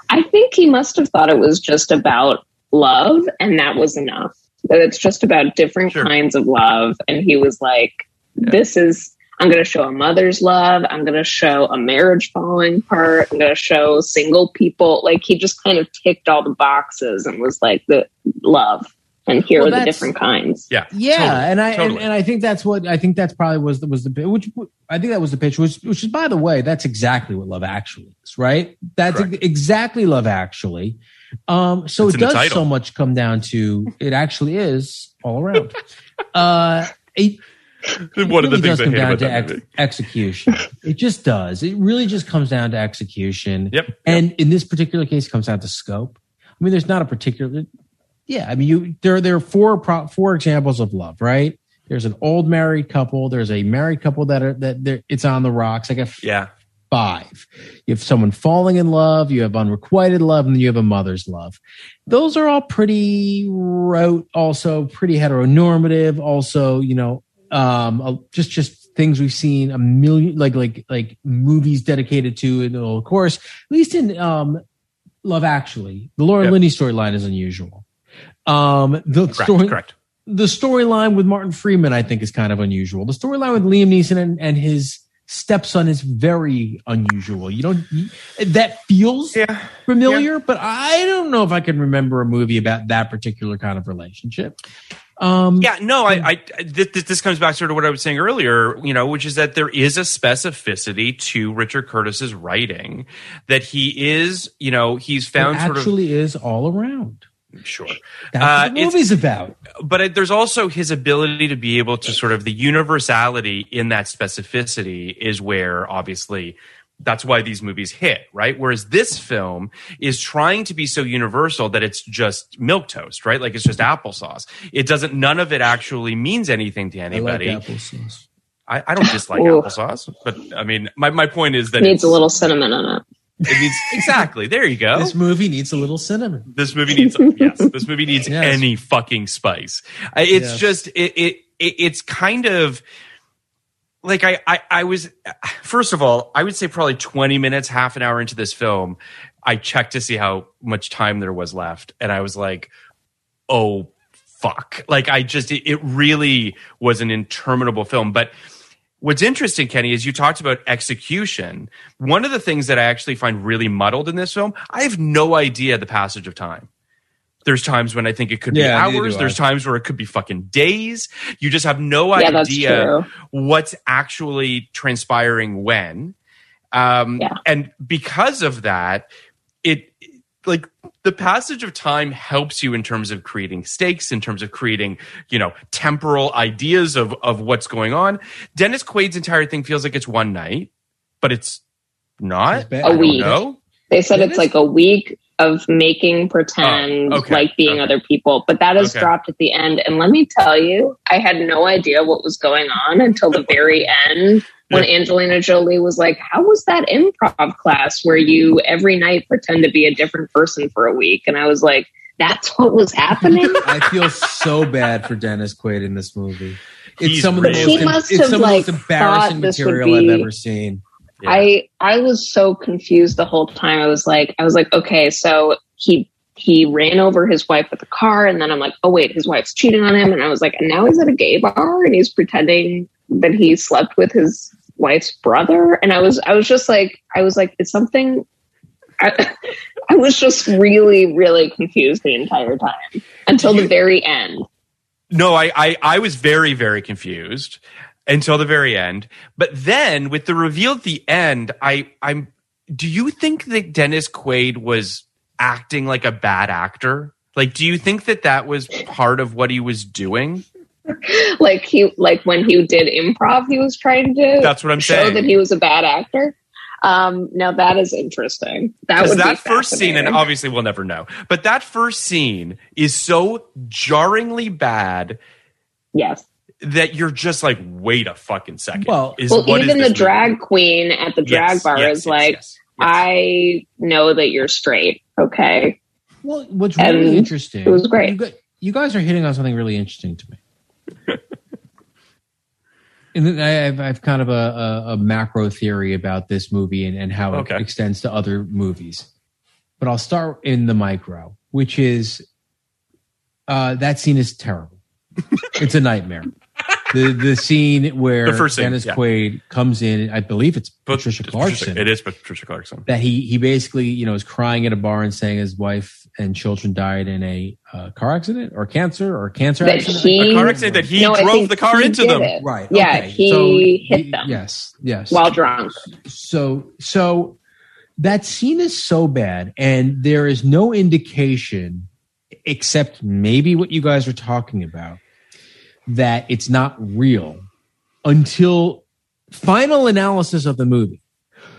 I think he must have thought it was just about love, and that was enough. That it's just about different
Sure.
kinds of love, and he was like, "This is." I'm going to show a mother's love. I'm going to show a marriage falling apart. I'm going to show single people. Like he just kind of ticked all the boxes and was like the love. And here
Well,
are the different kinds.
Yeah,
yeah,
totally,
and I
totally.
and, and I think that's what I think that's probably was the was the which I think that was the pitch which which is by the way that's exactly what Love Actually is right that's
Correct.
exactly Love Actually um so
It's
it does
title.
so much come down to it actually is all around uh it,
one of the things
does
I
come
hate
down
about
to ex- execution it just does it really just comes down to execution
Yep.
and in this particular case it comes down to scope i mean there's not a particular yeah i mean you there there are four pro, four examples of love right there's an old married couple there's a married couple that are that they're- it's on the rocks like a
Yeah.
five. You have someone falling in love, you have unrequited love, and then you have a mother's love. Those are all pretty rote, also pretty heteronormative, also, you know, um, just just things we've seen a million like like like movies dedicated to it. Of course, at least in um, Love Actually, the Laura
Yep.
Linney storyline is unusual. Um, the
Correct.
story,
correct.
the storyline with Martin Freeman, I think, is kind of unusual. The storyline with Liam Neeson and, and his stepson is very unusual. You don't you- that feels
Yeah.
familiar, but I don't know if I can remember a movie about that particular kind of relationship. Um,
Yeah, no, I, I this, this comes back sort of what I was saying earlier, you know, which is that there is a specificity to Richard Curtis's writing that he is, you know, he's found sort
actually is all around.
sure,
That's
Uh,
what the movie's about.
but it, there's also his ability to be able to sort of the universality in that specificity is where obviously that's why these movies hit, right? Whereas this film is trying to be so universal that it's just milk toast, right? Like it's just applesauce. It doesn't. None of it actually means anything to anybody.
I like applesauce.
I, I don't dislike
Ooh.
applesauce, but I mean, my, my point is that
it
Needs
a little cinnamon in it.
It needs exactly. There you go.
This movie needs a little cinnamon.
This movie needs yes. This movie needs
Yes.
any fucking spice. It's
Yes.
just it, it it it's kind of like I, I I was first of all I would say probably twenty minutes half an hour into this film I checked to see how much time there was left and I was like oh fuck like I just it, it really was an interminable film but What's interesting, Kenny, is you talked about execution. One of the things that I actually find really muddled in this film, I have no idea the passage of time. There's times when I think it could be
neither
hours. There's times where it could be fucking days. You just have no
Yeah,
idea what's actually transpiring when. Um,
Yeah.
And because of that, it like the passage of time helps you in terms of creating stakes, in terms of creating, you know, temporal ideas of of what's going on. Dennis Quaid's entire thing feels like it's one night, but it's not.
It's bad.
I
A
don't
week.
know.
They said
It
it's like a week of making pretend
Oh, okay,
like being
okay.
other people, but that is
Okay.
dropped at the end. And let me tell you, I had no idea what was going on until the very end when Angelina Jolie was like, How was that improv class where you every night pretend to be a different person for a week? And I was like, That's what was happening?
I feel so bad for Dennis Quaid in this movie. It's
He's
some of the most, it's
have,
some of the most embarrassing
thought this would
material I've ever seen.
Yeah.
I I was so confused the whole time. I was like, I was like, okay, so he he ran over his wife with a car, and then I'm like, oh wait, his wife's cheating on him, and I was like, and now he's at a gay bar and he's pretending that he slept with his wife's brother, and I was I was just like, I was like, it's something. I, I was just really really confused the entire time until the very end.
No, I, I I was very very confused until the very end. But then with the reveal at the end, I I'm. Do you think that Dennis Quaid was acting like a bad actor? Like, do you think that that was part of what he was doing?
like he like when he did improv, he was trying to
That's what I'm
show
saying.
that he was a bad actor. Um, now that is interesting. That would
that first scene, and obviously we'll never know, but that first scene is so jarringly bad
yes.
That you're just like, wait a fucking second.
Well-
is
Well,
what is
even
this
the
movie?
drag queen at the drag
Yes,
bar
yes,
is
yes,
like,
yes, yes.
I know that you're straight. Okay.
Well, what's really interesting,
it was great.
You guys, you guys are hitting on something really interesting to me. and then I have, I have kind of a, a, a macro theory about this movie and, and how
Okay.
it extends to other movies. But I'll start in the micro, which is uh, that scene is terrible. it's a nightmare. The the scene where
The first scene,
Dennis
yeah.
Quaid comes in, I believe it's
But-
Patricia
it's
Clarkson
It is Patricia Clarkson.
that he he basically you know is crying at a bar and saying his wife and children died in a uh, car accident or cancer or cancer
That
accident.
he-
A car accident that he
No,
drove the car into them.
it.
right?
Yeah,
okay.
he
So,
hit them.
Yes, yes.
While drunk.
so so that scene is so bad, and there is no indication, except maybe what you guys are talking about, that it's not real until final analysis of the movie.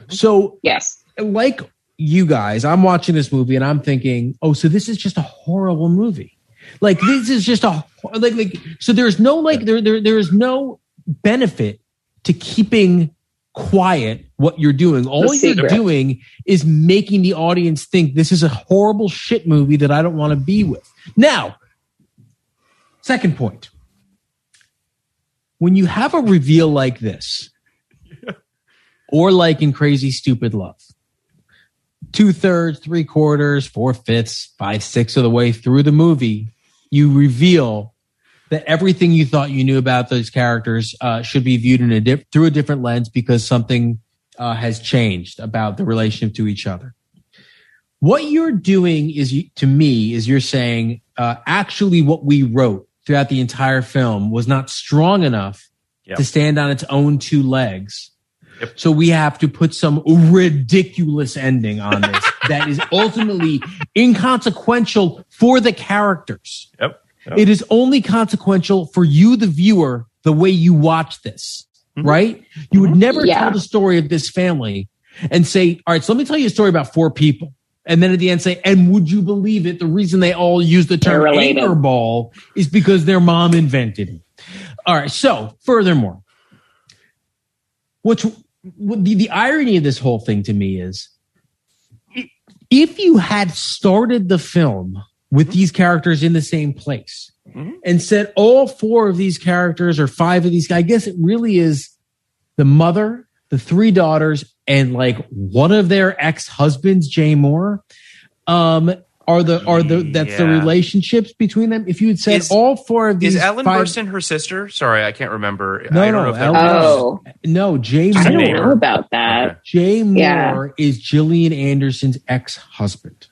So
Yes.
like you guys, I'm watching this movie and I'm thinking, oh, so this is just a horrible movie. Like this is just a like like so there's no like there there there is no benefit to keeping quiet what you're doing. All you're doing is making the audience think this is a horrible shit movie that I don't want to be with. Now, second point. When you have a reveal like this, or like in Crazy Stupid Love, two thirds, three quarters, four fifths, five sixths of the way through the movie, you reveal that everything you thought you knew about those characters uh, should be viewed in a diff- through a different lens because something uh, has changed about the relationship to each other. What you're doing is, to me, is you're saying uh, actually what we wrote throughout the entire film was not strong enough
Yep.
to stand on its own two legs.
Yep.
So we have to put some ridiculous ending on this that is ultimately inconsequential for the characters.
Yep. Yep.
It is only consequential for you, the viewer, the way you watch this, mm-hmm. right? You would mm-hmm. never
Yeah.
tell the story of this family and say, all right, so let me tell you a story about four people. And then at the end say, and would you believe it? The reason they all use the term
They're related.
anger ball is because their mom invented it. All right. So furthermore, what's what the, the irony of this whole thing to me is if you had started the film with these characters in the same place mm-hmm. and said all four of these characters or five of these, I guess it really is the mother, the three daughters, and like one of their ex husbands, Jay Mohr. Um, are the are the that's the relationships between them? If you had said
Is-
all four of these,
Is Ellen
five-
Burstyn her sister? Sorry, I can't remember.
No,
I don't
no,
know if
Ellen-
Oh,
no, Jay
I
a
don't know about that.
Okay.
Jay Mohr
Yeah.
is Gillian Anderson's ex husband.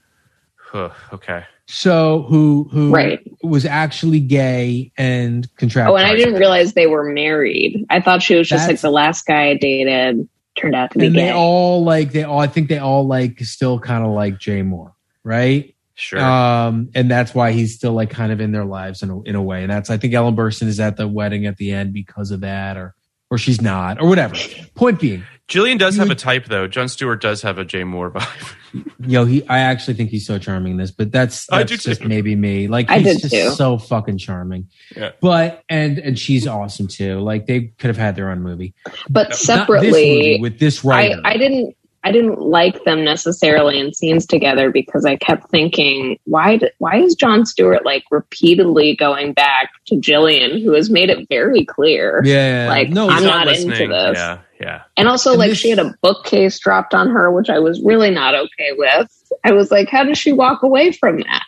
Huh, okay.
So who who
Right.
was actually gay and contracted.
Oh, and I didn't realize they were married. I thought she was just like the last guy I dated turned out to be
and
gay.
they all like they all I think they all like still kind of like Jay Mohr, right?
Sure.
Um, and that's why he's still like kind of in their lives in a, in a way. And that's I think Ellen Burstyn is at the wedding at the end because of that, or or she's not, or whatever. Point being,
Gillian does
you
have a type though. Jon Stewart does have a Jay Mohr vibe.
Yo, he I actually think he's so charming in this, but that's
I
that's
do
just
too.
maybe me. Like
I
he's
did
just
too.
so fucking charming.
Yeah.
But and and she's awesome too. Like they could have had their own movie.
but
Not this
separately,
movie, with this
I,
writer.
I didn't I didn't like them necessarily in scenes together because I kept thinking why d- why is Jon Stewart like repeatedly going back to Gillian who has made it very clear
yeah,
like,
no,
I'm
He's
not into this.
Yeah, yeah.
and also
And
like
this-
she had a bookcase dropped on her which I was really not okay with I was like how does she walk away from that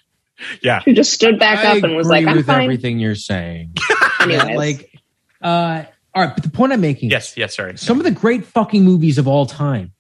Yeah.
she just stood back
I
up and was like I'm
with
fine
everything you're saying.
anyways
Yeah, like, uh, all right. But the point I'm making,
Yes, yes, sorry.
some of the great fucking movies of all time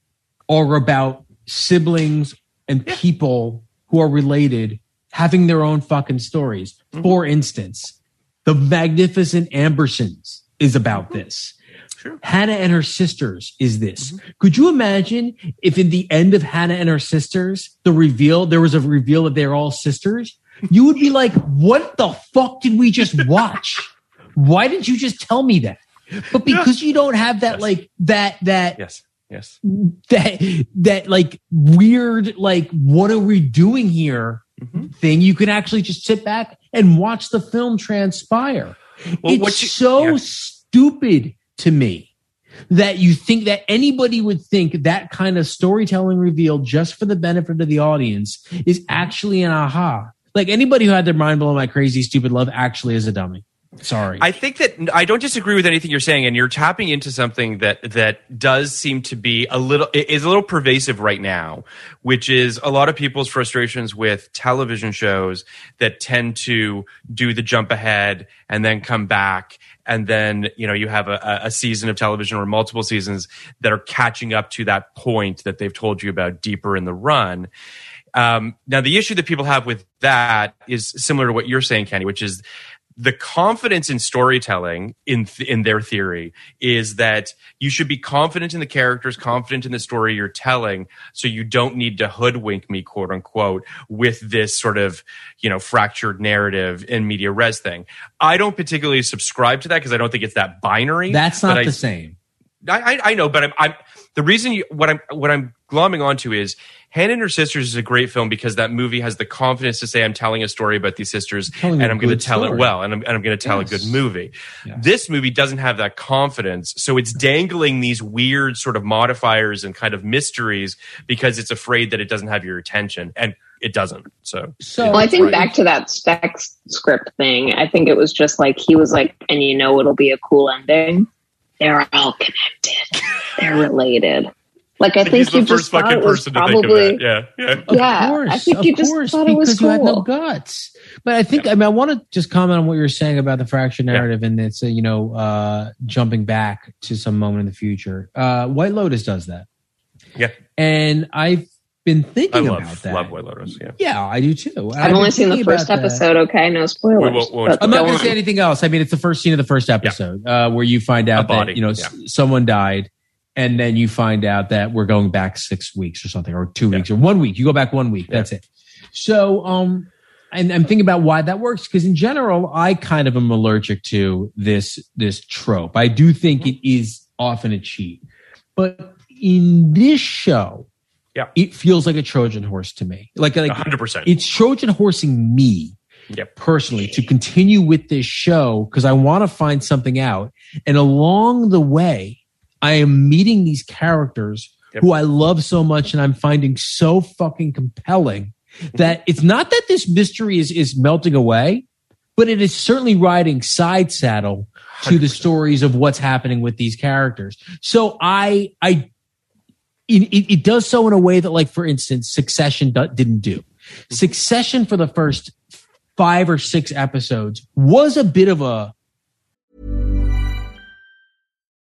are about siblings and people who are related having their own fucking stories.
Mm-hmm.
For instance, The Magnificent Ambersons is about this.
Sure.
Hannah and her sisters is this. Could you imagine if in the end of Hannah and her sisters, the reveal, there was a reveal that they're all sisters? You would be like, what the fuck did we just watch? why didn't you just tell me that? But because you don't have that,
Yes.
like that, that,
Yes. Yes.
that, that like weird, like, what are we doing here
Mhm.
thing, you can actually just sit back and watch the film transpire.
Well,
it's
you-
so
yeah.
stupid to me that you think that anybody would think that kind of storytelling reveal just for the benefit of the audience is actually an aha. Like anybody who had their mind blown by crazy stupid love actually is a dummy. Sorry.
I think that I don't disagree with anything you're saying, and you're tapping into something that that does seem to be a little is a little pervasive right now, which is a lot of people's frustrations with television shows that tend to do the jump ahead and then come back, and then you know you have a, a season of television or multiple seasons that are catching up to that point that they've told you about deeper in the run. Um, now, the issue that people have with that is similar to what you're saying, Kenny, which is the confidence in storytelling in th- in their theory is that you should be confident in the characters, confident in the story you're telling, so you don't need to hoodwink me, quote unquote, with this sort of you know fractured narrative in media res thing. I don't particularly subscribe to that because I don't think it's that binary.
That's not
I-
the same.
I, I, I know, but I'm, I'm the reason you, what I'm what I'm glomming onto is Hannah and Her Sisters is a great film because that movie has the confidence to say I'm telling a story about these sisters
Telling
and I'm going to tell
story.
it well and I'm, and I'm going to tell
Yes.
a good movie.
Yes.
This movie doesn't have that confidence, so it's dangling these weird sort of modifiers and kind of mysteries because it's afraid that it doesn't have your attention and it doesn't. So
So
Well, I think
Right.
back to that spec script thing. I think it was just like he was like, and you know, it'll be a cool ending. They're all connected. They're related. Like I think
he's the
you
first
just thought
fucking
it was
person to think
probably.
of that. Yeah, yeah.
Of
Yeah,
course,
I think
of
you just
course,
thought it was
because you had no guts. But I think I mean I want to just comment on what you were saying about the fractured
Yeah.
narrative and it's uh, you know uh, jumping back to some moment in the future. Uh, White Lotus does that,
Yeah.
and I've been
I
thinking about
love
that.
love White Lotus. Yeah.
Yeah, I do too.
I've only seen the first episode. Okay, no spoilers.
We won't- won't
I'm not going to say anything else. I mean, it's the first scene of the first episode uh, where you find out that you know
yeah.
s- someone died, and then you find out that we're going back six weeks or something, or two
Yeah.
weeks, or one week. You go back one week.
Yeah.
That's it. So, um, and I'm thinking about why that works because in general, I kind of am allergic to this this trope. I do think
Mm-hmm.
it is often a cheat, but in this show,
Yeah.
it feels like a Trojan horse to me. Like like
hundred percent.
it's Trojan horsing me
Yep.
personally to continue with this show because I want to find something out. And along the way, I am meeting these characters
Yep.
who I love so much and I'm finding so fucking compelling mm-hmm. that it's not that this mystery is, is melting away, but it is certainly riding side saddle to the stories of what's happening with these characters. So I, I, it, it, does so in a way that, like, for instance, Succession do, didn't do. Mm-hmm. Succession for the first five or six episodes was a bit of a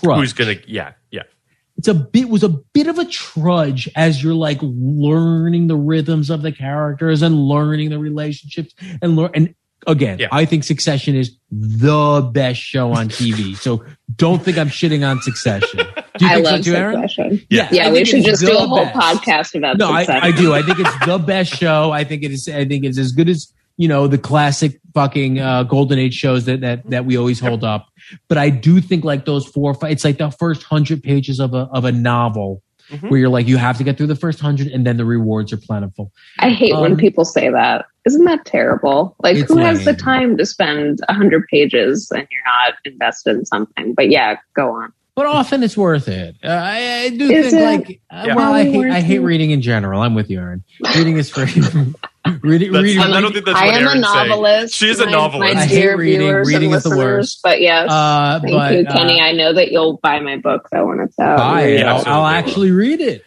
trudge.
Who's gonna? Yeah, yeah.
it's a bit was a bit of a trudge as you're like learning the rhythms of the characters and learning the relationships and learn and again
Yeah.
i think succession is the best show on tv so don't think i'm shitting on succession do you
I
think
love
so too Erin
Succession.
Yeah,
Yeah, we should just do a whole
best.
podcast about
no I, I do i think it's the best show i think it is i think it's as good as you know the classic fucking uh, golden age shows that that that we always hold up but i do think like those four or five it's like the first hundred pages of a of a novel
Mhm.
where you're like you have to get through the first hundred and then the rewards are plentiful
I hate
Um,
when people say that. Isn't that terrible? Like,
It's
who has the time to spend a hundred pages and you're not invested in something? But yeah, go on.
But often it's worth it. Uh, I, I do
Is
think
it?
like uh,
Yeah.
well, I hate I hate reading in general. I'm with you, Erin. Reading is free. reading,
That's-
reading
I don't think that's
I
what
am a
Erin's saying.
novelist.
She's a novelist.
My
I hate reading. Reading is the worst.
But yes,
Uh,
thank
but
you,
uh,
Kenny. I know that you'll buy my book though when it's out.
buy it. I'll, I'll actually read it.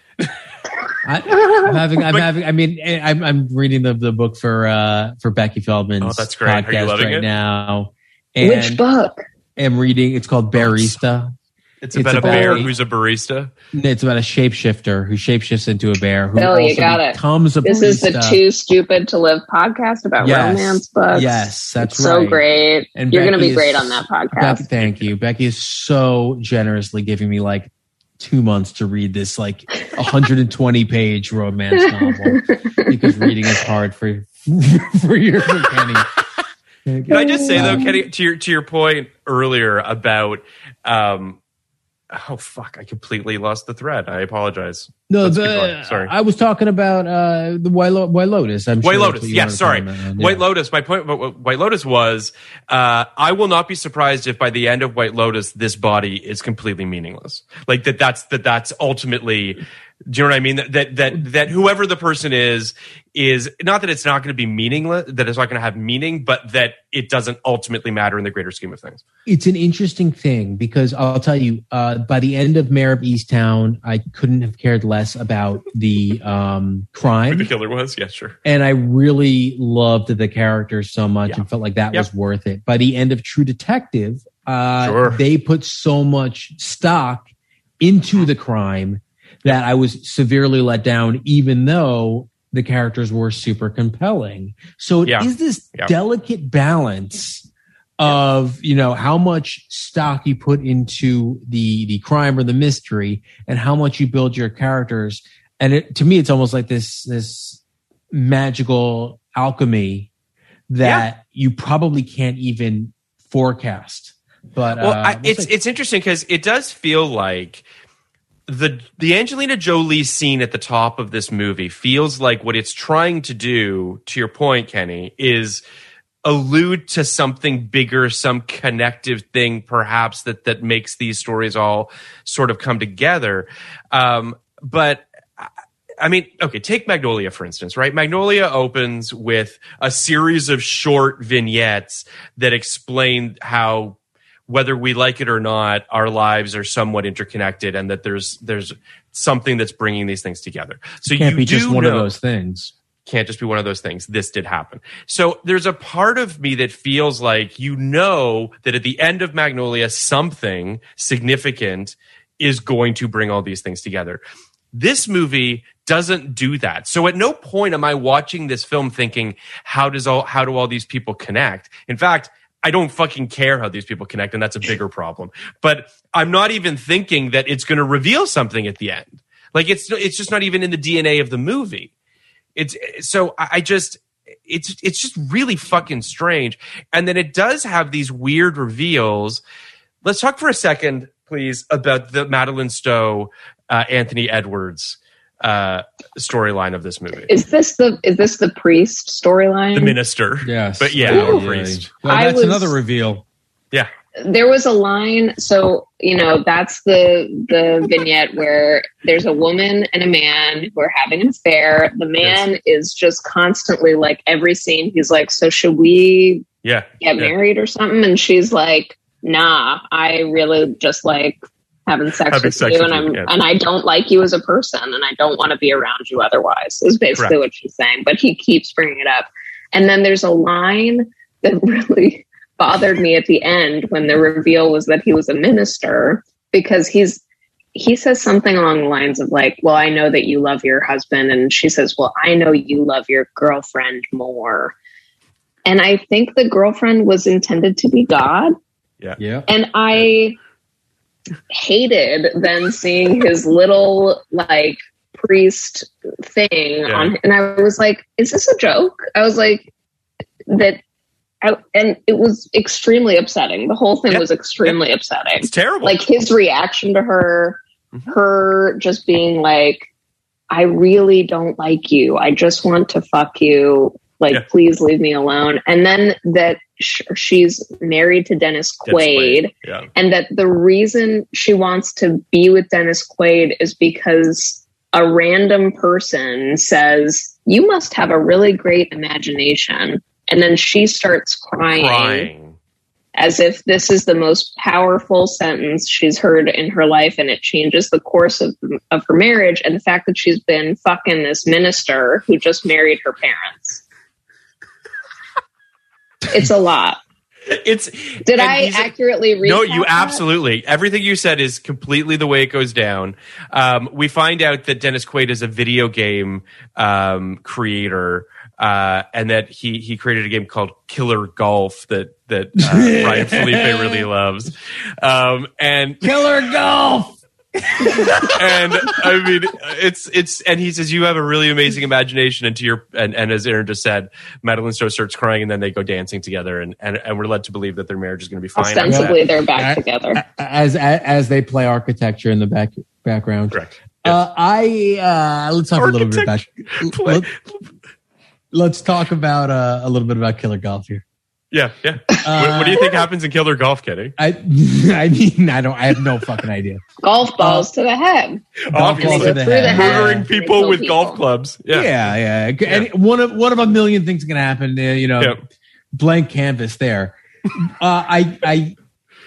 I, I'm having. I'm having. I mean, eh, I'm, I'm reading the, the book for uh for Becky Feldman's
Oh, that's great. Are you
podcast
loving
right
it?
now. And
Which book?
I'm reading. It's called Barista.
It's
It's
about a
about-
bear who's a barista.
It's about a shapeshifter who shapeshifts into a bear who
Bill, you got it.
becomes a
This is the. Too Stupid to Live podcast about
Yes.
romance books.
Yes, that's
It's so great.
And
You're going to be
is-
great on that podcast.
Becky, thank you. Becky is so generously giving me like two months to read this like 120 page romance novel because reading is hard for for your for Kenny.
Can I just say though, Kenny, to your to your point earlier about um oh fuck, I completely lost the thread. I apologize.
No,
Let's
the.
Sorry.
I was talking about uh, the White, Lo- White Lotus. I'm
White
sure
Lotus. Yeah, sorry.
comment.
White Lotus. My point about White Lotus was uh, I will not be surprised if by the end of White Lotus this body is completely meaningless. Like that that's that that's ultimately do you know what I mean? That that that, that whoever the person is is not that it's not going to be meaningless, that it's not going to have meaning, but that it doesn't ultimately matter in the greater scheme of things.
It's an interesting thing because I'll tell you, uh, by the end of Mare of Easttown, I couldn't have cared less about the um,
Who
crime.
the killer was? Yeah, sure.
and I really loved the characters so much
Yeah.
and felt like that
Yep.
was worth it. By the end of True Detective, uh,
Sure.
they put so much stock into the crime that I was severely let down, even though the characters were super compelling. So it is
Yeah.
this
Yeah.
delicate balance of you know how much stock you put into the the crime or the mystery and how much you build your characters and it, to me it's almost like this this magical alchemy that you probably can't even forecast but
Well,
uh,
I, it's
see.
it's interesting because it does feel like the the Angelina Jolie scene at the top of this movie feels like what it's trying to do. To your point, Kenny, is allude to something bigger, some connective thing, perhaps that that makes these stories all sort of come together. Um, but I mean, okay, take Magnolia for instance, right? Magnolia opens with a series of short vignettes that explain how whether we like it or not, our lives are somewhat interconnected, and that there's there's something that's bringing these things together. So
can't
you
be
do
just one
know,
of those things
can't just be one of those things. This did happen. So there's a part of me that feels like you know that at the end of Magnolia, something significant is going to bring all these things together. This movie doesn't do that. So at no point am I watching this film thinking, how does all, how do all these people connect? In fact, I don't fucking care how these people connect, and that's a bigger problem. But I'm not even thinking that it's going to reveal something at the end. Like it's it's just not even in the DNA of the movie. It's so I just it's it's just really fucking strange. And then it does have these weird reveals. Let's talk for a second, please, about the Madeleine Stowe, uh, Anthony Edwards uh, storyline of this movie.
Is this the is this the priest storyline?
the minister.
yes
But yeah,
Ooh.
or priest.
Well, that's
was-
another reveal
Yeah.
there was a line so you know that's the the vignette where there's a woman and a man who are having an affair the man is just constantly like every scene he's like so should we
Yeah.
get
yeah.
married or something and she's like nah i really just like having sex
Having
with
sex
you
with
and
you,
i'm
yeah.
and i don't like you as a person and i don't want to be around you otherwise is basically
Correct.
what she's saying but he keeps bringing it up and then there's a line that really bothered me at the end when the reveal was that he was a minister because he's he says something along the lines of like well i know that you love your husband and she says well i know you love your girlfriend more and i think the girlfriend was intended to be god
Yeah.
yeah and i hated then seeing his little like priest thing
Yeah.
on and i was like is this a joke? I was like that I, and it was extremely upsetting. The whole thing was extremely upsetting.
It's terrible.
like his reaction to her
Mhm.
her just being like i really don't like you. I just want to fuck you Like,
Yeah.
please leave me alone. And then that sh- she's married to Dennis Quaid,
Quaid, Yeah.
and that the reason she wants to be with Dennis Quaid is because a random person says, You must have a really great imagination. And then she starts crying,
Crying.
as if this is the most powerful sentence she's heard in her life and it changes the course of, of her marriage and the fact that she's been fucking this minister who just married her parents. It's a lot.
It's
Did I accurately read?
No, you absolutely. Everything you said is completely the way it goes down. Um, we find out that Dennis Quaid is a video game um, creator, uh, and that he he created a game called Killer Golf that that uh, Ryan Phillippe really loves. Um, and
Killer Golf.
And I mean, it's it's and he says you have a really amazing imagination. And to your and, and as Erin just said, Madeleine Stowe starts crying, and then they go dancing together, and and, and we're led to believe that their marriage is going to be fine.
Ostensibly, they're back
I-
together.
as as, as they play architecture in the back background.
Correct.
Uh, I uh, let's talk a little bit about.
Play-
Let, us talk about uh, a little bit about Killer Golf here.
Yeah, yeah. what, what do you think happens in Killer Golf, Kenny?
I I mean I don't I have no fucking idea.
Golf balls to the head.
Golf balls to the head.
head.
Murdering people
kill
with
people.
golf clubs. Yeah.
Yeah, yeah. And one of one of a million things can happen. Uh, you know,
Yep.
blank canvas there. uh, I I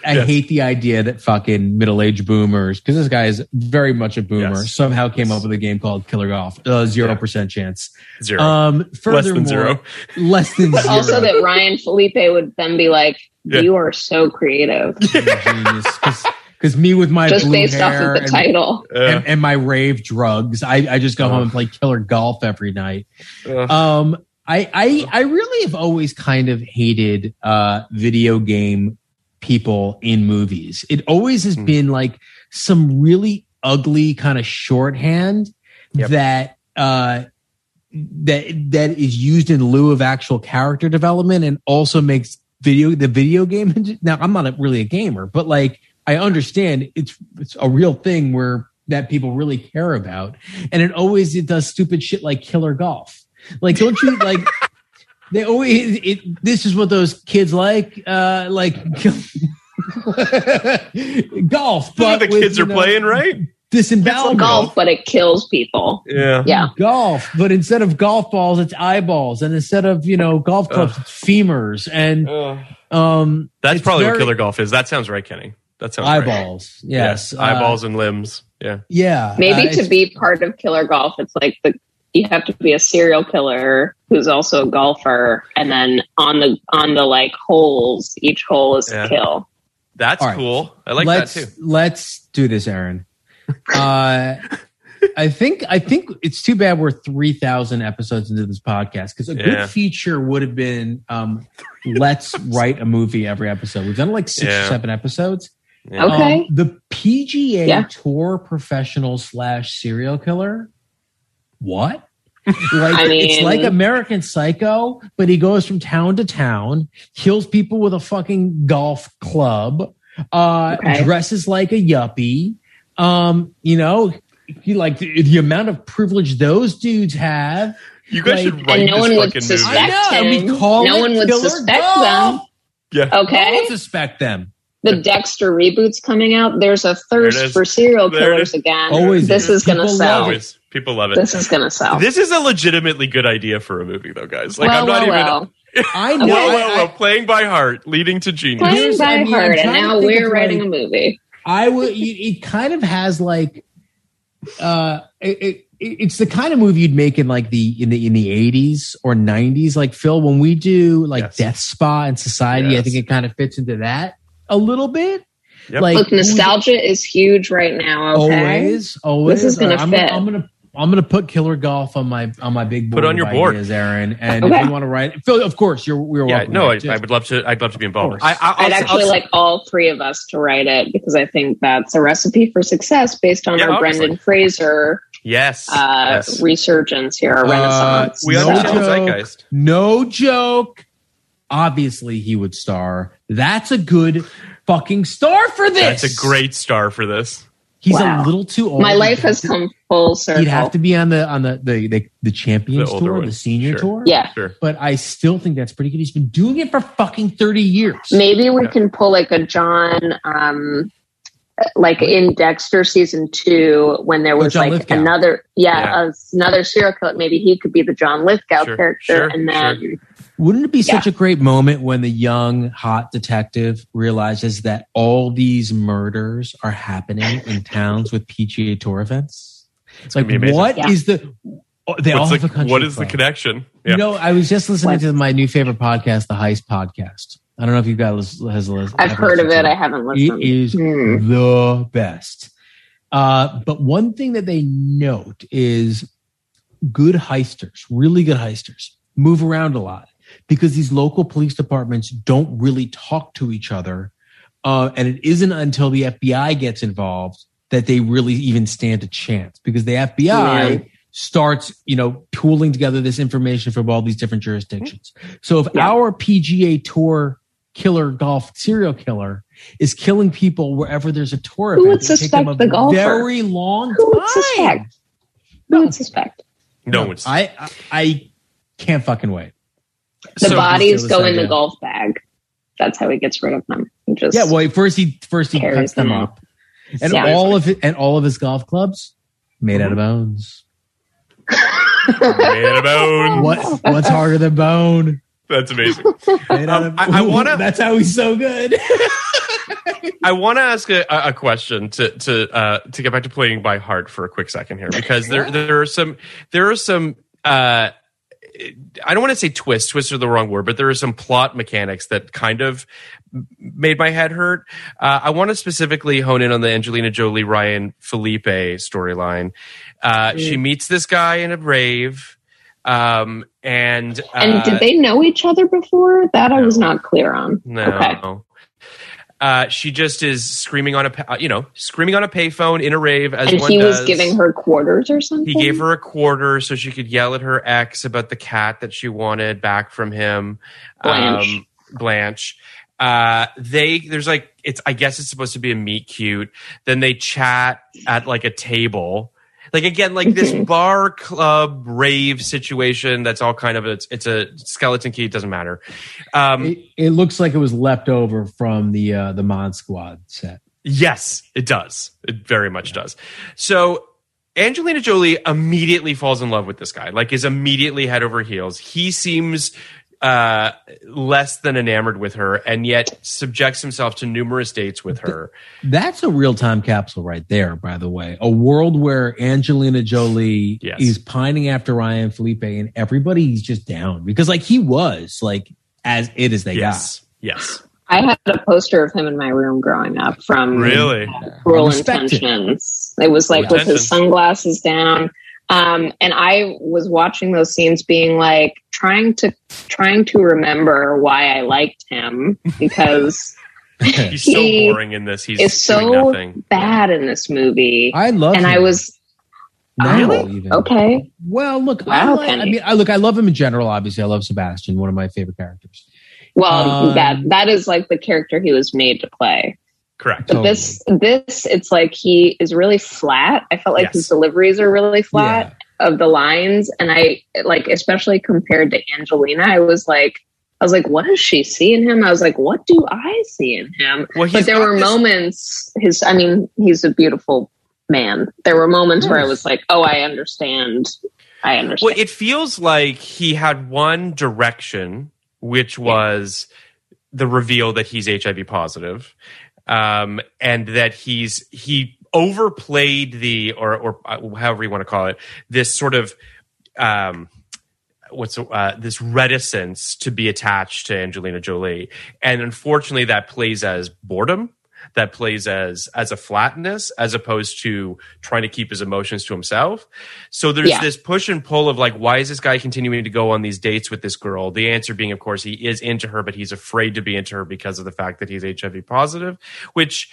I
Yes.
hate the idea that fucking middle aged boomers, because this guy is very much a boomer,
Yes.
somehow came up with a game called Killer Golf. Zero percent chance.
Zero.
Um,
Less than zero.
Less than zero.
Also, that Ryan Phillippe would then be like,
Yeah.
"You are so creative,"
Because me with my
just
blue
based off
hair
of the
and,
title.
and, and my rave drugs, I, I just go home and play killer golf every night.
Ugh.
Um, I, I I really have always kind of hated uh, video game people in movies. It always has
Hmm.
been like some really ugly kind of shorthand
Yep.
that uh, that that is used in lieu of actual character development and also makes video the video game. Now I'm not a, really a gamer, but like I understand it's it's a real thing where that people really care about, and it always it does stupid shit like killer golf. Like don't you like? They always it, this is what those kids like, uh, like golf. But
the kids
you
are
know,
playing, right?
Disembowelment.
Golf, but it kills people.
Yeah.
Yeah.
golf, but instead of golf balls, it's eyeballs, and instead of you know golf clubs, it's femurs, and um,
That's probably
very-
what Killer Golf is. That sounds right, Kenny. That sounds right.
eyeballs. Yes, Uh,
Eyeballs and limbs. Yeah.
yeah,
Maybe
uh,
to be part of Killer Golf, it's like the you have to be a serial killer who's also a golfer, and then on the on the like holes, each hole is
Yeah.
a kill.
That's
All right.
cool. I like
let's
that too.
let's do this, Erin. Uh, I think I think it's too bad we're three thousand episodes into this podcast because a
Yeah.
good feature would have been um, let's write a movie every episode. We've done like six
Yeah.
or seven episodes.
Yeah.
Okay.
Um, the PGA
Yeah.
Tour professional slash serial killer. What? Like
I
it's like American Psycho, but he goes from town to town, kills people with a fucking golf club, uh,
Okay.
dresses like a yuppie. Um, you know, he like the, the amount of privilege those dudes have.
You guys
Like-
should write
And no
this
one would suspect
movie.
I know,
him.
we call
no one would suspect
Golf.
them.
Yeah.
No
Okay.
one suspect them.
The Dexter reboot's coming out. There's a thirst for serial
There
killers again.
Always
this
is.
is going to sell.
love it.
Always. People love it.
This is going to sell.
This is a legitimately good idea for a movie, though, guys. Like,
well,
I'm not
well,
even.
well.
I
Whoa,
know.
Well,
I-
whoa. Playing by heart, leading to genius.
Playing
Here's-
by
I mean,
heart, and now we're
of,
writing
like-
a movie.
I would. It, it kind of has like, uh, it, it, it's the kind of movie you'd make in like the in the in the eighties or nineties. Like Phil, when we do like
Yes.
Death Spa and Society, I think it kind of fits into that a little bit.
Yep.
Like
Look, nostalgia is huge right now. Okay.
always, always.
This is gonna
I'm,
fit.
I'm gonna. I'm gonna put Killer Golf on my on my big board.
Put on your board.
ideas, Erin. And
Okay.
if you want to write, Phil, of course, you're we're
Yeah,
welcome.
no,
to
I. I would love to. I'd love to be involved.
Of
I, I, I'll,
I'd actually
I'll-
like all three of us to write it because I think that's a recipe for success based on
Yeah,
our
obviously.
Brendan Fraser
Yes.
uh,
yes.
resurgence here, our
Uh,
renaissance.
We
no
understand the
joke.
zeitgeist.
No joke. Obviously, he would star. That's a good fucking star for this.
That's a great star for this.
He's
Wow.
a little too old.
My life has come full circle.
He'd have to be on the on the the the, the champions
The
tour,
one.
the senior
Sure.
tour.
Yeah.
Sure.
But I still think that's pretty good. He's been doing it for fucking 30 years.
Maybe we
Yeah.
can pull like a John, um, like in Dexter season two, when there was like
Lithgow.
another, yeah,
Yeah.
uh, another serial killer. Maybe he could be the John Lithgow
Sure,
character,
sure,
and then
Wouldn't it be such a great moment when the young hot detective realizes that all these murders are happening in towns with PGA Tour events? It's like
gonna be amazing.
what
Yeah.
is the oh, they all
What's
have
the-
a country
what is the
club.
connection?
You know, I was just listening
What?
to my new favorite podcast, the Heist Podcast. I don't know if you guys has listened.
I've heard of it. I haven't listened.
is
Hmm.
the best. Uh, but one thing that they note is good heisters, really good heisters, move around a lot because these local police departments don't really talk to each other. Uh, and it isn't until the FBI gets involved that they really even stand a chance because the FBI
Yeah.
starts, you know, pooling together this information from all these different jurisdictions. So if
Yeah.
our PGA tour killer golf serial killer is killing people wherever there's a tour
Who
event,
would
it take
suspect
them a
the golfer?
very long
Who would
time.
suspect? Who would suspect?
No one's.
I, I I can't fucking wait.
The
So-
bodies go in the golf bag. That's how he gets rid of them. He just
Yeah, well, first he first he
Carries
cuts them
them
up, and
Yeah.
all of it, and all of his golf clubs made out of bones.
Made out of bone.
What what's harder than bone?
That's amazing.
Made out
Um,
of-
I- I wanna-
That's how he's so good.
I want to ask a, a question to to uh, to get back to playing by heart for a quick second here because there there are some there are some uh, I don't want to say twists twists are the wrong word but there are some plot mechanics that kind of made my head hurt. Uh, I want to specifically hone in on the Angelina Jolie Ryan Phillippe storyline. Uh, She meets this guy in a rave. Um, and uh,
and did they know each other before? That I was not clear on.
no.
Okay.
Uh, she just is screaming on a, uh, you know, screaming on a payphone in a rave as
And
one
he
does.
was giving her quarters or something.
He gave her a quarter so she could yell at her ex about the cat that she wanted back from him.
Blanche.
Um, Blanche. Uh, they there's like it's I guess it's supposed to be a meet cute. Then they chat at like a table. Like again, like this bar club rave situation. That's all kind of it's it's a skeleton key. It doesn't matter. Um,
it, it looks like it was left over from the uh, the Mod Squad set.
Yes, it does. It very much does. So Angelina Jolie immediately falls in love with this guy, like is immediately head over heels. He seems uh, less than enamored with her, and yet subjects himself to numerous dates with her.
That's a real time capsule right there, by the way. A world where Angelina Jolie
Yes.
is pining after Ryan Phillippe and everybody's just down because like he was like as it as they
Yes, yes,
I had a poster of him in my room growing up from
really.
Cruel
Respect it.
Intentions. It was like with his sunglasses down. Um, and I was watching those scenes being like trying to trying to remember why I liked him because
He's so
He
boring in this. He's
it's
doing
so
nothing.
bad in this movie.
I love
and
him
I was
now
Really?
even.
okay.
Well, look, I, like- I mean, I look, I love him in general. Obviously, I love Sebastian, one of my favorite characters.
Well,
Um,
that that is like the character he was made to play.
Correct.
But this this it's like he is really flat. I felt like
Yes.
his deliveries are really flat of the lines, and I like especially compared to Angelina. I was like, I was like, what does she see in him? I was like, what do I see in him?
Well,
but there were
this-
moments. His, I mean, he's a beautiful man. There were moments where I was like, oh, I understand. I understand.
Well, it feels like he had one direction, which was the reveal that he's HIV positive, um, and that he's he overplayed the or or uh, however you want to call it this sort of um, what's uh, this reticence to be attached to Angelina Jolie, and unfortunately, that plays as boredom. That plays as as a flatness, as opposed to trying to keep his emotions to himself. So there's
Yeah.
this push and pull of like, why is this guy continuing to go on these dates with this girl? The answer being, of course, he is into her, but he's afraid to be into her because of the fact that he's HIV positive, which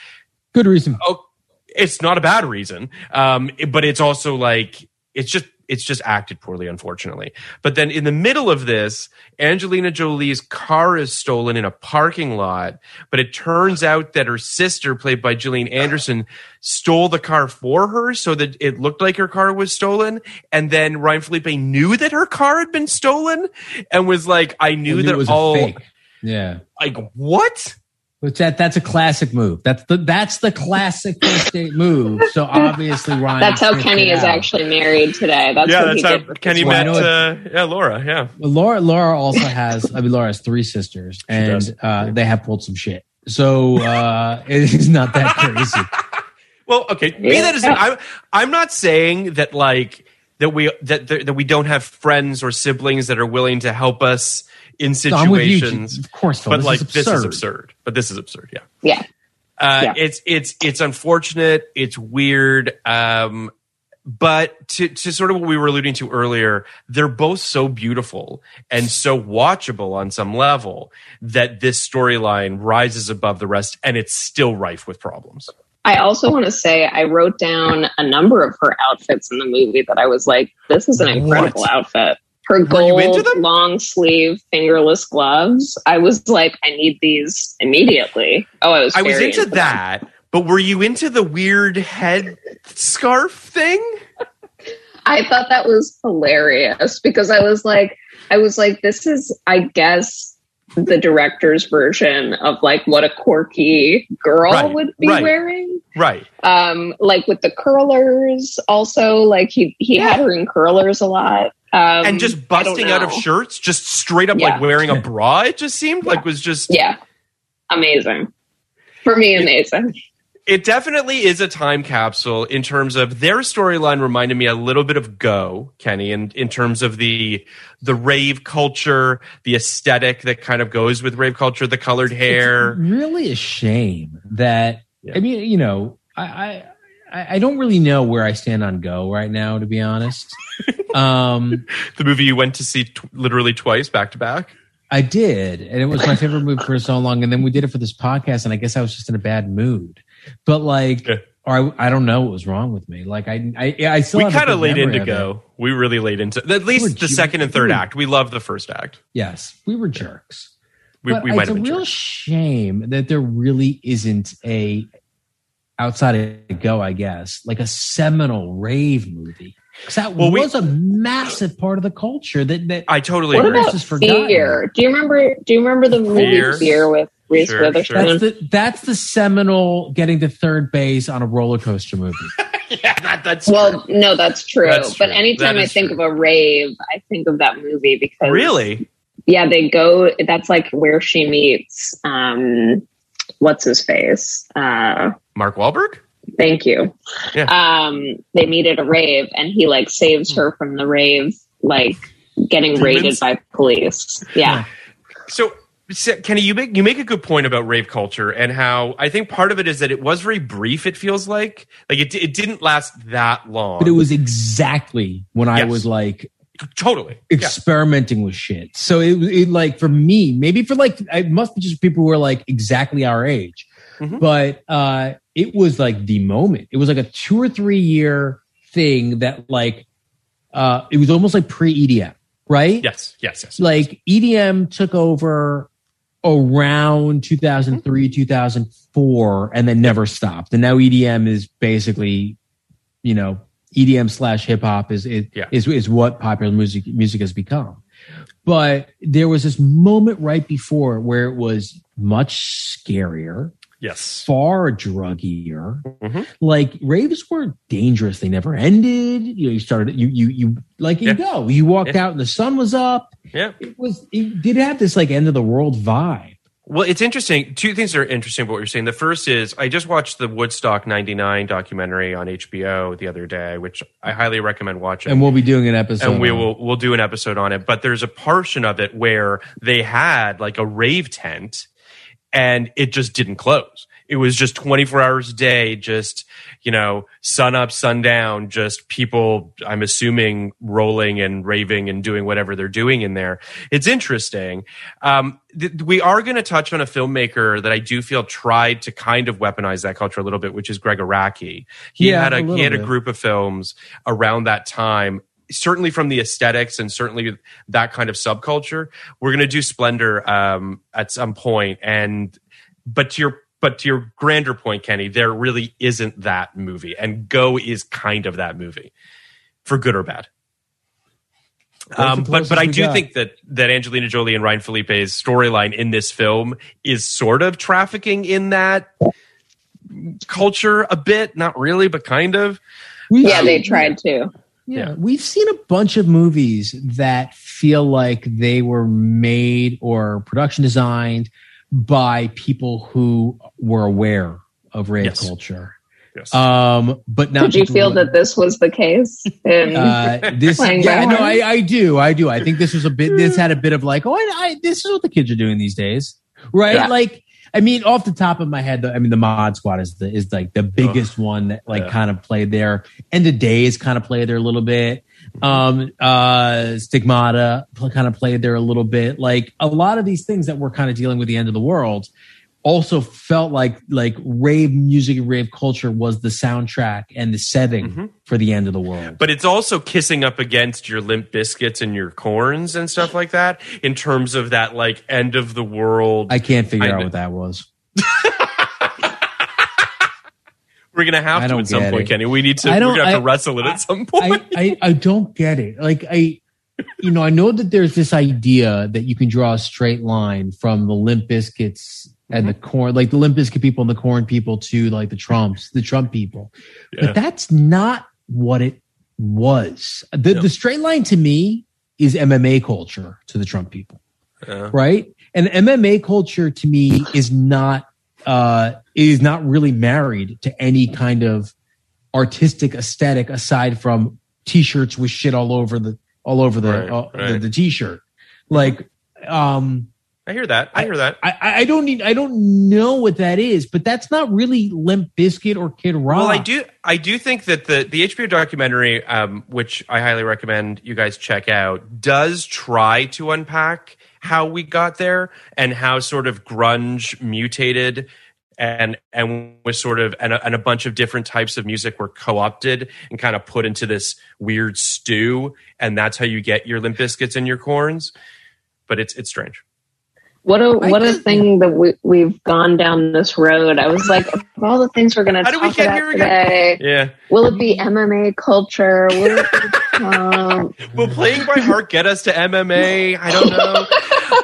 Good reason.
oh, it's not a bad reason. Um, but it's also like it's just it's just acted poorly, unfortunately. But then in the middle of this, Angelina Jolie's car is stolen in a parking lot. But it turns out that her sister, played by Gillian Anderson, stole the car for her so that it looked like her car was stolen. And then Ryan Phillippe knew that her car had been stolen and was like, I knew
Knew
that
it was a
all
fake. Yeah.
like what?
Which that that's a classic move. That's the that's the classic first date move. So obviously Ryan.
That's how Kenny is
out.
actually married today. That's
yeah,
what he
that's how
did
Kenny
his
Well, I
met. Uh, yeah, Laura. Yeah.
Well, Laura Laura also has I mean Laura has three sisters
does.
and uh, they have pulled some shit. So uh, it is not that crazy.
Well, okay. Be
Yeah.
that as it- I'm, I'm not saying that like that we that that we don't have friends or siblings that are willing to help us in
No, I'm with you,
situations.
of course, Phil.
but
This
like
is
this is
absurd.
absurd. But this is absurd. Yeah.
Yeah.
Uh,
Yeah.
It's it's it's unfortunate. It's weird. Um, but to to sort of what we were alluding to earlier, they're both so beautiful and so watchable on some level that this storyline rises above the rest, and it's still rife with problems.
I also want to say I wrote down a number of her outfits in the movie that I was like, this is an incredible
What?
outfit. Her
into
gold
them?
long sleeve fingerless gloves. I was like, I need these immediately. Oh, I was.
I was into
them.
that, but were you into the weird head scarf thing?
I thought that was hilarious because I was like, I was like, this is, I guess, the director's version of like what a quirky girl
Right,
would be
right.
wearing.
Right.
Um, like with the curlers, also like he he had her in curlers a lot. Um,
and just busting out of shirts, just straight up
Yeah.
like wearing a bra. It just seemed like was just
Yeah, amazing for me. Amazing.
it definitely is a time capsule in terms of their storyline reminded me a little bit of go kenny in, in terms of the the rave culture the aesthetic that kind of goes with rave culture the colored hair
It's really a shame that
Yeah.
I mean, you know, I, I I I don't really know where I stand on Go right now, to be honest. um,
the movie you went to see t- literally twice back to back
I did, and it was my favorite movie for so long. And then we did it for this podcast, and I guess I was just in a bad mood. But like,
Yeah.
or I, I don't know what was wrong with me. Like, I I, I still
we kind of laid into
of it.
go we really laid into at least the second and third
we were-
act we love the first act
Yes, we were jerks.
we,
but
we
it's a real
jerks.
shame that there really isn't a outside of Go, I guess, like a seminal rave movie. Because that
Well, we-
was a massive part of the culture that that
i totally
What
agree
about
just forgotten.
Fear? Do you remember? Do you remember the movie
Fear?
Fear, with Reese
Sure,
Witherspoon?
that's the that's the seminal getting to third base on a roller coaster movie.
yeah that, that's
Well, no, that's true.
That's
But
true.
anytime I think
true.
of a rave, I think of that movie because
really
yeah, they go. That's like where she meets. um What's his face? Uh
mark Wahlberg?
Thank you.
Yeah.
Um, they meet at a rave, and he like saves her from the rave, like getting
Demons?
raided by police. Yeah,
So, so, Kenny, you make you make a good point about rave culture and how I think part of it is that it was very brief. It feels like like it it didn't last that long,
But it was exactly when I was like
totally yeah.
experimenting with shit. So it, it like for me, maybe for like it must be just people who are like exactly our age.
Mhm.
But uh it was like the moment. It was like a two or three year thing that like uh it was almost like pre EDM, right?
Yes, yes, yes.
Like EDM took over around 2003, 2004 and then never stopped. And now EDM is basically, you know, EDM slash hip hop is is,
Yeah.
is is what popular music music has become. But there was this moment right before where it was much scarier,
yes.
far druggier.
Mhm.
Like raves were dangerous; they never ended. You know, you started you you you like you
Yeah.
go. You walked
Yeah.
out and the sun was up.
Yeah.
It was it did have this like end of the world vibe.
Well, it's interesting. Two things are interesting about what you're saying. The first is I just watched the Woodstock '99 documentary on HBO the other day, which I highly recommend watching.
And we'll be doing an episode.
and we will we'll do an episode on it but there's a portion of it where they had like a rave tent and it just didn't close. It was just 24 hours a day just you know sun up sundown just people i'm assuming rolling and raving and doing whatever they're doing in there. It's interesting. Um, th- we are going to touch on a filmmaker that i do feel tried to kind of weaponize that culture a little bit which is Gregg Araki. He
Yeah,
had
a
a, he had a group of films around that time certainly from the aesthetics and certainly that kind of subculture. We're going to do Splendor um, at some point, and but to your but to your grander point, Kenny, there really isn't that movie, and Go is kind of that movie, for good or bad. Um, but but I do got. think that that Angelina Jolie and Ryan Phillippe's storyline in this film is sort of trafficking in that culture a bit, not really, but kind of.
yeah, they tried to.
Yeah. yeah. We've seen a bunch of movies that feel like they were made or production designed by people who were aware of rave yes. culture. Yes. Um, but now,
Did you feel that this was the case? In uh,
this, yeah, no, I, I do, I do. I think this was a bit. This had a bit of like, oh, I, I, this is what the kids are doing these days, right? Yeah. Like, I mean, off the top of my head, I mean, the Mod Squad is the is like the biggest one that like yeah. kind of played there. End of Days kind of played there a little bit. Um, uh, Stigmata kind of played there a little bit. Like a lot of these things that we're kind of dealing with the end of the world also felt like like rave music and rave culture was the soundtrack and the setting mm-hmm. for the end of the world.
But it's also kissing up against your Limp Bizkits and your Korns and stuff like that in terms of that like end of the world.
I can't figure out what that was.
we're gonna have to at some point, it. Kenny. We need to. We're gonna have I, to wrestle it I, at some point.
I, I, I don't get it. Like I, you know, I know that there's this idea that you can draw a straight line from the Limp Bizkits and the mm-hmm. Korn, like the Limp Bizkit people and the Korn people to like the Trumps, the Trump people. Yeah. But that's not what it was. The, the straight line to me is MMA culture to the Trump people. Yeah. Right. And MMA culture to me is not, uh, is not really married to any kind of artistic aesthetic aside from t-shirts with shit all over the, all over the, right, uh, right. the, the t-shirt. Like, um,
I hear that. I hear that.
I, I, don't need. I don't know what that is, but that's not really Limp Bizkit or Kid Rock.
Well, I do. I do think that the the HBO documentary, um, which I highly recommend you guys check out, does try to unpack how we got there and how sort of grunge mutated and and was sort of and a, and a bunch of different types of music were co-opted and kind of put into this weird stew, and that's how you get your Limp Bizkits and your Korns But it's it's strange.
What a what a thing that we we've gone down this road. I was like, of all the things we're going to talk we about today,
yeah,
will it be MMA culture? Will, be, um...
will playing by heart get us to MMA? I don't know.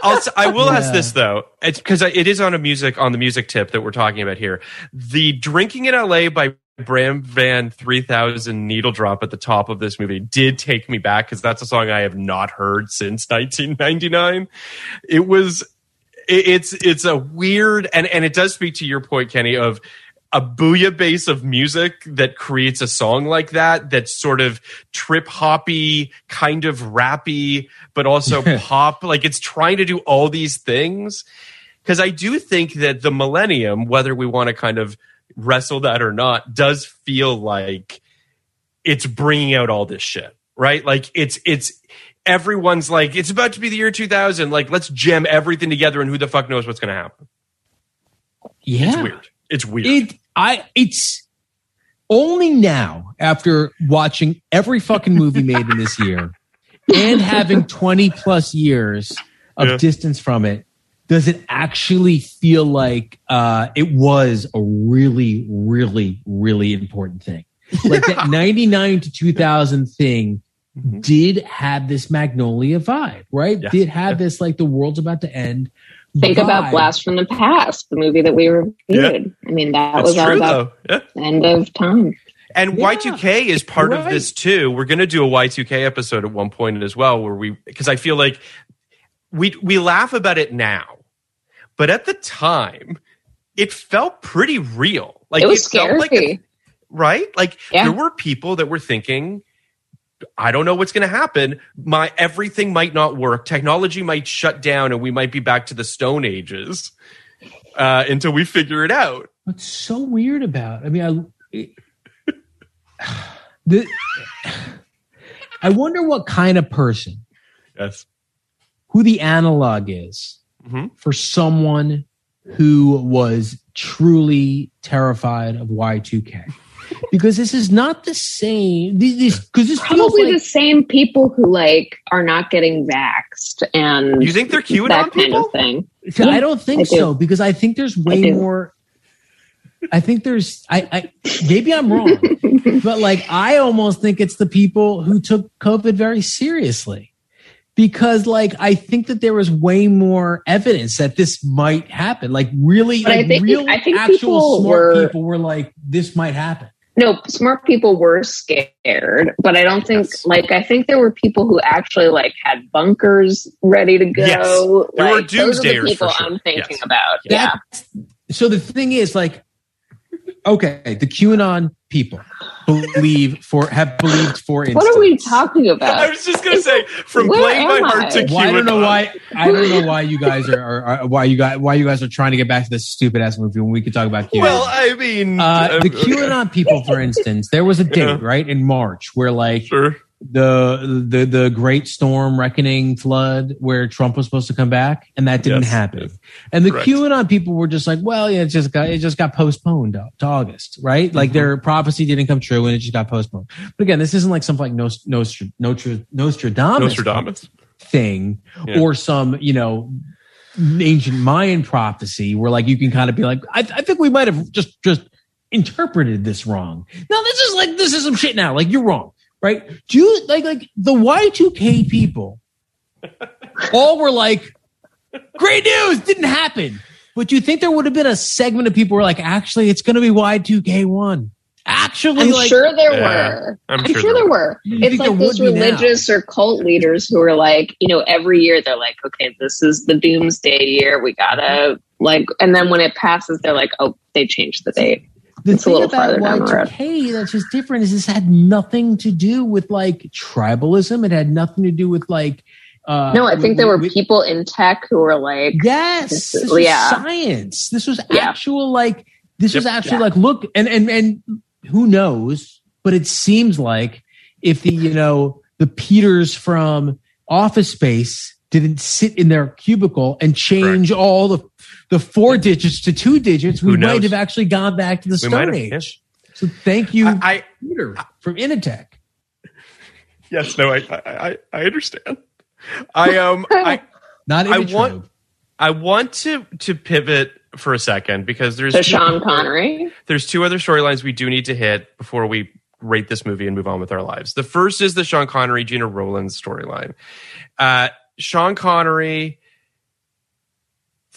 I'll, I will yeah. ask this though, because it is on a music on the music tip that we're talking about here. The drinking in LA by Bran Van 3000 Needle Drop at the top of this movie did take me back because that's a song I have not heard since 1999. It was it's it's a weird and and it does speak to your point, Kenny, of a bouillabaisse of music that creates a song like that that's sort of trip hoppy, kind of rappy, but also pop. Like it's trying to do all these things. Because I do think that the millennium, whether we want to kind of wrestle that or not, does feel like it's bringing out all this shit, right? Like it's it's everyone's like, it's about to be the year 2000. Like, let's jam everything together and who the fuck knows what's going to happen.
Yeah.
It's weird. It's weird.
It, I, it's only now after watching every fucking movie made in this year and having 20 plus years of yeah. distance from it does it actually feel like uh, it was a really, really, really important thing? Like yeah. that 99 to 2000 thing mm-hmm. did have this Magnolia vibe, right? Yes. Did have yeah. this like the world's about to end.
Think vibe. about Blast from the Past, the movie that we reviewed. Yeah. I mean, that That's was all about yeah. end of time.
And yeah, Y2K is part right. of this too. We're going to do a Y2K episode at one point as well, where we because I feel like we we laugh about it now, but at the time, it felt pretty real. Like
it was it scary, like a,
right? Like yeah. there were people that were thinking I don't know what's going to happen. My everything might not work. Technology might shut down, and we might be back to the Stone Ages uh, until we figure it out.
What's so weird about? I mean, I the, I wonder what kind of person,
yes,
who the analog is mm-hmm. for someone who was truly terrified of Y two K. because this is not the same. Because this feels
Probably
like
the same people who like are not getting vaxxed and
You think they're QAnon
that kind
people?
of thing.
See, I don't think
I do.
so because I think there's way
do.
more. I think there's I, I maybe I'm wrong, but like I almost think it's the people who took COVID very seriously. Because like I think that there was way more evidence that this might happen. Like really,
But I
like
think-
real
I think
actual
people
smart
were-
people were like, this might happen.
No, smart people were scared, but I don't think
Yes.
like I think there were people who actually like had bunkers ready to go.
Yes. There were
like, those are the people
sure.
I'm thinking
Yes.
about. Yeah.
That's- So the thing is, like, okay, the QAnon people believe for have believed for instance.
What are we talking about?
I was just gonna say, from
Where
playing my
am
heart
I?
to
Well, I don't know why. I don't know why you guys are, are, are why you guys why you guys are trying to get back to this stupid ass movie when we could talk about QAnon.
Well, I mean,
uh, the QAnon people, for instance, there was a date
Yeah.
right in March where like
Sure.
The the the Great Storm Reckoning flood where Trump was supposed to come back, and that didn't
Yes.
happen. And the
Correct.
QAnon people were just like, well, yeah, it just got it just got postponed to, August, right? Like
Mm-hmm.
their prophecy didn't come true, and it just got postponed. But again, this isn't like something like Nost- Nostr- Nostr- Nostradamus,
Nostradamus.
thing
Yeah.
or some you know ancient Mayan prophecy where like you can kind of be like, I, I think we might have just just interpreted this wrong. No, this is like this is some shit now. Like you're wrong, right? Do you like like the Y2K people all were like, great news, didn't happen. But do you think there would have been a segment of people who were like, actually, it's going to be Y2K1? Actually,
I'm
like,
sure there
Yeah.
were.
I'm
I'm
sure
sure,
there
there were. It's like those
would now?
religious or cult leaders who are like, you know, every year they're like, okay, this is the doomsday year. We gotta like, and then when it passes, they're like, oh, they changed the date.
The
It's
thing
little
about
farther down.
Y2K that's just different is this had nothing to do with like tribalism. It had nothing to do with like. Uh,
No, I think there were
with-
people in tech who were like,
Yes,
This
this
is-
was
yeah.
science. This was
Yeah.
actual like this was actually
Yeah.
like look and and and who knows, but it seems like if the you know the Peters from Office Space didn't sit in their cubicle and change all the the four digits to two digits, we might have actually gone back to the
We
Stone
have,
Age. So thank you,
I, I
Peter from Initech.
yes, no, I, I, I- I understand. I um, I,
Not
I
Imitrobe.
want- I want to to pivot for a second because there's
to
two-
Sean Connery.
there's two other storylines we do need to hit before we rate this movie and move on with our lives. The first is the Sean Connery Gena Rowlands storyline. Uh, Sean Connery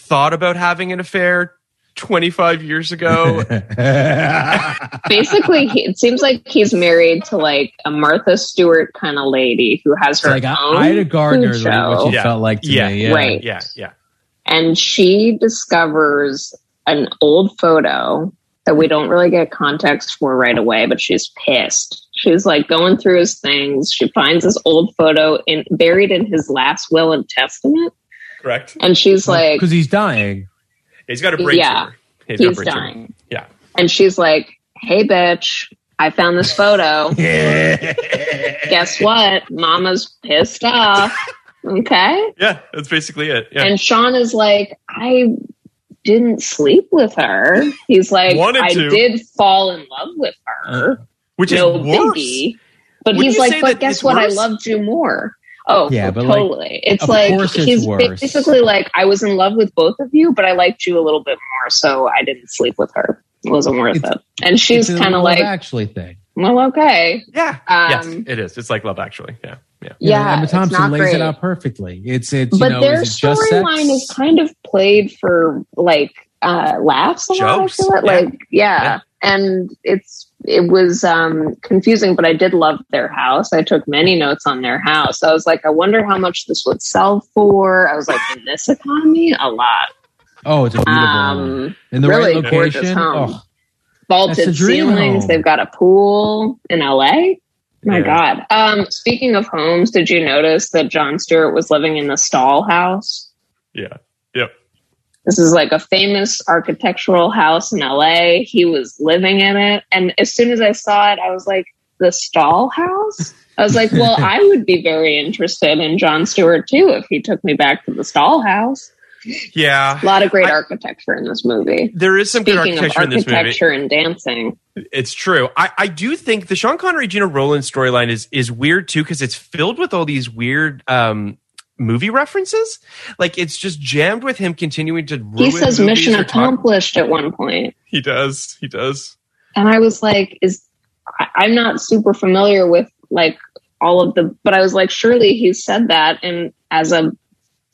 thought about having an affair 25 years ago.
Basically, he, it seems like he's married to like a Martha Stewart kind of lady who has her
like
own
Ida Gardner,
food
is what
show.
she
Yeah.
felt like to
Yeah.
me. Yeah.
Right.
yeah, yeah.
and she discovers an old photo that we don't really get context for right away, but she's pissed. She's like going through his things. She finds this old photo in buried in his last will and testament,
Correct.
and she's like,
because he's dying.
He's got a brain
Yeah.
tumor. He's,
he's
brain tumor.
dying,
Yeah.
and she's like, "Hey, bitch." I found this photo. Guess what? Mama's pissed off. Okay.
Yeah, that's basically it. Yeah.
And Sean is like, I didn't sleep with her. He's like,
Wanted
I
to.
did fall in love with her.
Which
no
is worse.
biggie. But
Wouldn't
he's like, but guess what?
worse?
I loved you more. Oh,
Yeah, but, like,
totally. it's
of
like
course it's
he's
worse.
basically like, I was in love with both of you, but I liked you a little bit more, so I didn't sleep with her. It wasn't worth
It's-
it. And she's kind of like,
actually thing.
well, okay.
Yeah.
Um,
yes, it is. It's like Love Actually. Yeah. Yeah.
Yeah,
Emma
it's
Thompson
not
lays
great.
it out perfectly. It's it's you
but
know
their
is it just sex?
storyline is kind of played for like uh laughs a lot. I
Jokes,
feel it.
yeah.
Like yeah.
Yeah.
and it's it was um confusing, but I did love their house. I took many notes on their house. I was like, I wonder how much this would sell for. I was like, in this economy, a lot.
oh, it's a beautiful home.
Um,
in the
really
right
gorgeous
location.
home.
Oh,
vaulted
That's a dream
ceilings.
home.
They've got a pool in LA. My
Yeah.
God. Um, speaking of homes, did you notice that Jon Stewart was living in the Stahl House?
Yeah. Yep.
This is like a famous architectural house in LA. He was living in it. And as soon as I saw it, I was like, the Stahl House? I was like, well, I would be very interested in Jon Stewart too if he took me back to the Stahl House.
Yeah,
A lot of great
I-
architecture in this movie.
there is some good
Speaking of
architecture in this movie.
architecture and dancing,
It's true. I, I do think the Sean Connery Gena Roland storyline is is weird too because it's filled with all these weird um, movie references. Like it's just jammed with him continuing to. Ruin
he says mission
or talk-
accomplished at one point.
He does. He does.
and I was like, is I'm not super familiar with like all of the, but I was like, surely he said that and as a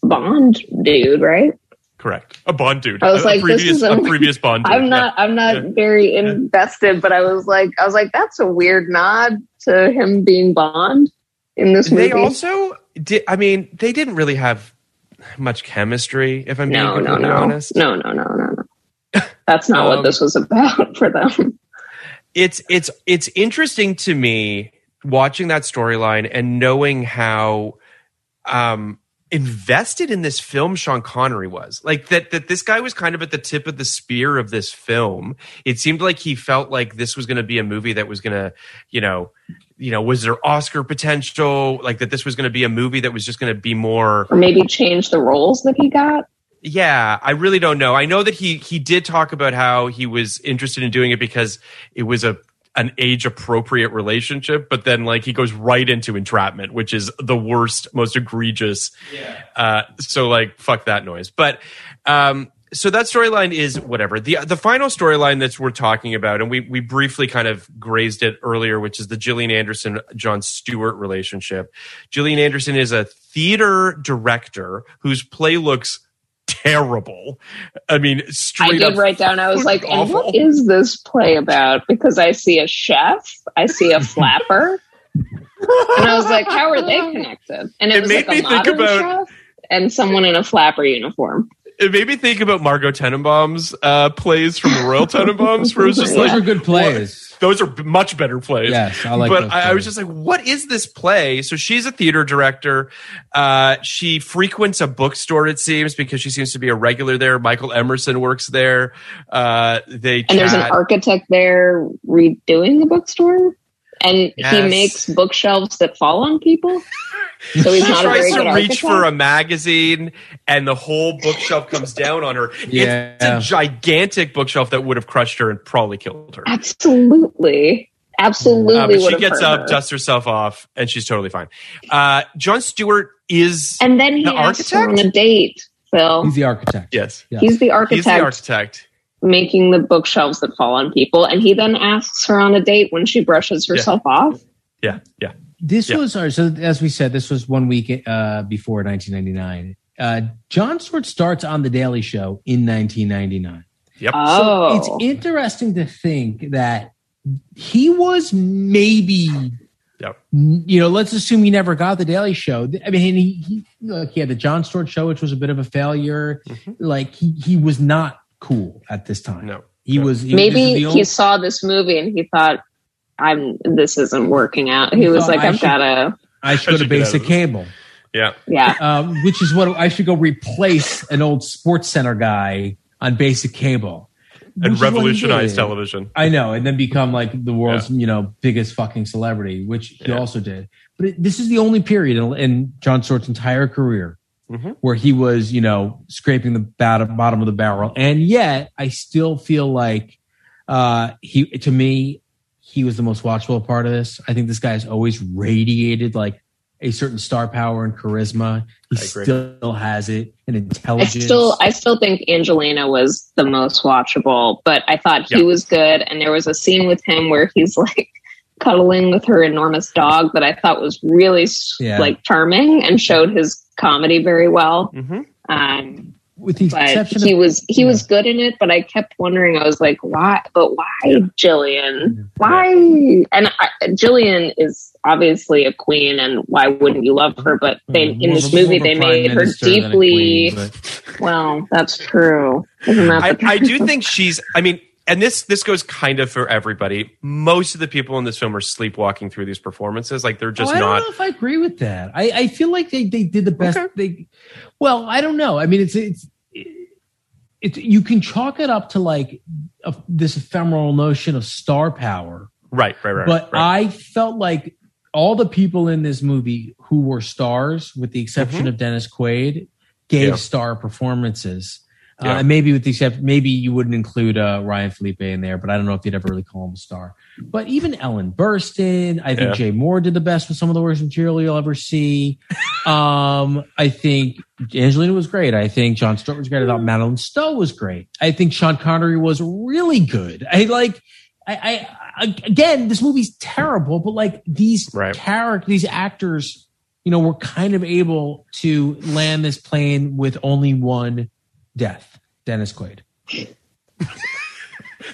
Bond dude, right?
Correct. A Bond dude.
I was
a,
like,
a previous,
this is a,
a previous Bond. Dude.
I'm not, I'm not
Yeah.
very invested, but I was like, I was like, that's a weird nod to him being Bond in this movie.
They also did. I mean, they didn't really have much chemistry. If I'm being
no, no, no,
honest,
no, no, no, no, no. That's not what
Um,
this was about for them.
it's it's it's interesting to me watching that storyline and knowing how um invested in this film Sean Connery was. Like that that this guy was kind of at the tip of the spear of this film. It seemed like he felt like this was going to be a movie that was going to, you know, you know, was there Oscar potential? Like that this was going to be a movie that was just going to be more
Or maybe change the roles that he got.
yeah, I really don't know. I know that he he did talk about how he was interested in doing it because it was a an age appropriate relationship, but then like he goes right into entrapment, which is the worst, most egregious. Uh, so like fuck that noise. But um, so that storyline is whatever. The the final storyline that's we're talking about, and we we briefly kind of grazed it earlier, which is the Gillian Anderson Jon Stewart relationship. Gillian Anderson is a theater director whose play looks terrible. I mean,
I
straight
did
up
write down. I was
fucking
like, and what
awful.
is this play about? Because I see a chef, I see a flapper, and I was like, how are they connected? And it,
It
was
made
like a
me think about-
chef and someone in a flapper uniform.
It made me think about Margot Tenenbaum's uh, plays from the Royal Tenenbaums, where it was just
Those
like
are good plays.
those are much better plays.
Yes, I like
But
those
I, I was just like, what is this play? So she's a theater director. Uh, she frequents a bookstore, it seems, because she seems to be a regular there. Michael Emerson works there. Uh, they
And there's an architect there redoing the bookstore, and he makes bookshelves that fall on people. So he's not a
tries to reach
architect.
for a magazine and the whole bookshelf comes down on her.
Yeah.
It's a gigantic bookshelf that would have crushed her and probably killed her.
Absolutely, absolutely.
Uh, but she gets up,
her.
dusts herself off, and she's totally fine. Uh, Jon Stewart is
and then he
the
asks her on
architect?
a date. Phil,
He's the architect.
yes,
Yeah.
he's the architect.
he's the architect.
Making the bookshelves that fall on people. And he then asks her on a date when she brushes herself off.
Yeah, yeah.
This
Yeah.
was, uh, so as we said, this was one week uh, before 1999. Uh, Jon Stewart starts on The Daily Show in 1999.
Yep.
Oh,
So it's interesting to think that he was maybe,
Yep.
you know, let's assume he never got The Daily Show. I mean, he, he, look, he had the Jon Stewart Show, which was a bit of a failure. Like, he, he was not cool at this time.
No.
He
No.
was, he,
maybe he
only-
saw this movie and he thought, "I'm this isn't working out." He
He
was like,
"I
"I've got to."
I should go to
should get out of
basic cable.
Yeah.
Yeah,
um, which is what I should go replace an old Sports Center guy on basic cable
And
is what he
revolutionize television.
I know, and then become like the world's you know biggest fucking celebrity, which he
Yeah.
also did. But it, this is the only period in, in Jon Stewart's entire career
Mhm.
where he was you know scraping the bottom bottom of the barrel, and yet I still feel like uh, he to me he was the most watchable part of this. I think this guy has always radiated like a certain star power and charisma. He still has it and
I still, I still think Angelina was the most watchable, but I thought he
Yeah.
was good. And there was a scene with him where he's like cuddling with her enormous dog that I thought was really
Yeah.
like charming and showed his comedy very well.
hmm
Um,
with the
but
exception
he
of
was he was good in it but i kept wondering i was like why but why Gillian? Why? And I, Gillian is obviously a queen and why wouldn't you love her? But they in this
of
movie
more
they made her
minister than a
deeply
queen,
well that's true. Isn't that
I, I do think she's. I mean, and this this goes kind of for everybody. Most of the people in this film are sleepwalking through these performances. Like they're just
Oh, I
not.
don't know if I agree with that. I, I feel like they, they did the best.
Okay.
They, well, I don't know. I mean, it's it's it's you can chalk it up to like a, this ephemeral notion of star power,
Right, right, right.
but
right.
I felt like all the people in this movie who were stars, with the exception
Mm-hmm.
of Dennis Quaid, gave
Yeah.
star performances. Uh, and maybe with the except, maybe you wouldn't include uh, Ryan Phillippe in there, but I don't know if you'd ever really call him a star. But even Ellen Burstyn, I think
Yeah.
Jay Mohr did the best with some of the worst material you'll ever see. um, I think Angelina was great. I think Jon Stewart was great. I thought Madeleine Stowe was great. I think Sean Connery was really good. I like. I, I, I again, this movie's terrible, but like these
Right.
characters, these actors, you know, were kind of able to land this plane with only one death, Dennis Quaid.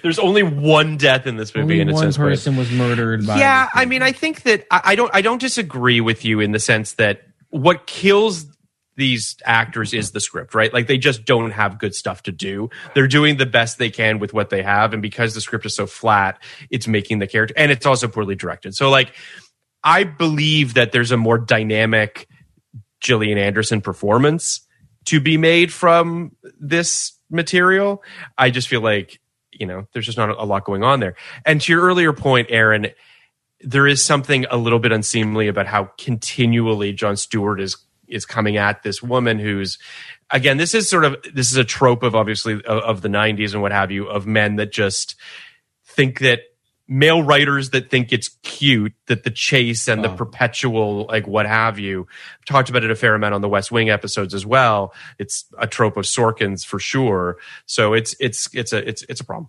There's only one death in this movie,
Only
and it
one
says Quaid.
person was murdered by.
yeah i mean i think that I, I don't i don't disagree with you in the sense that what kills these actors is the script right like they just don't have good stuff to do they're doing the best they can with what they have and because the script is so flat it's making the character and it's also poorly directed so like i believe that there's a more dynamic Gillian Anderson performance to be made from this material. I just feel like, you know, there's just not a lot going on there. And to your earlier point, Erin, there is something a little bit unseemly about how continually Jon Stewart is is coming at this woman who's again this is sort of this is a trope of obviously of, of the 90s and what have you of men that just think that male writers that think it's cute that the chase and the
Oh.
perpetual like what have you talked about it a fair amount on the west wing episodes as well it's a trope of sorkin's for sure so it's it's it's a it's it's a problem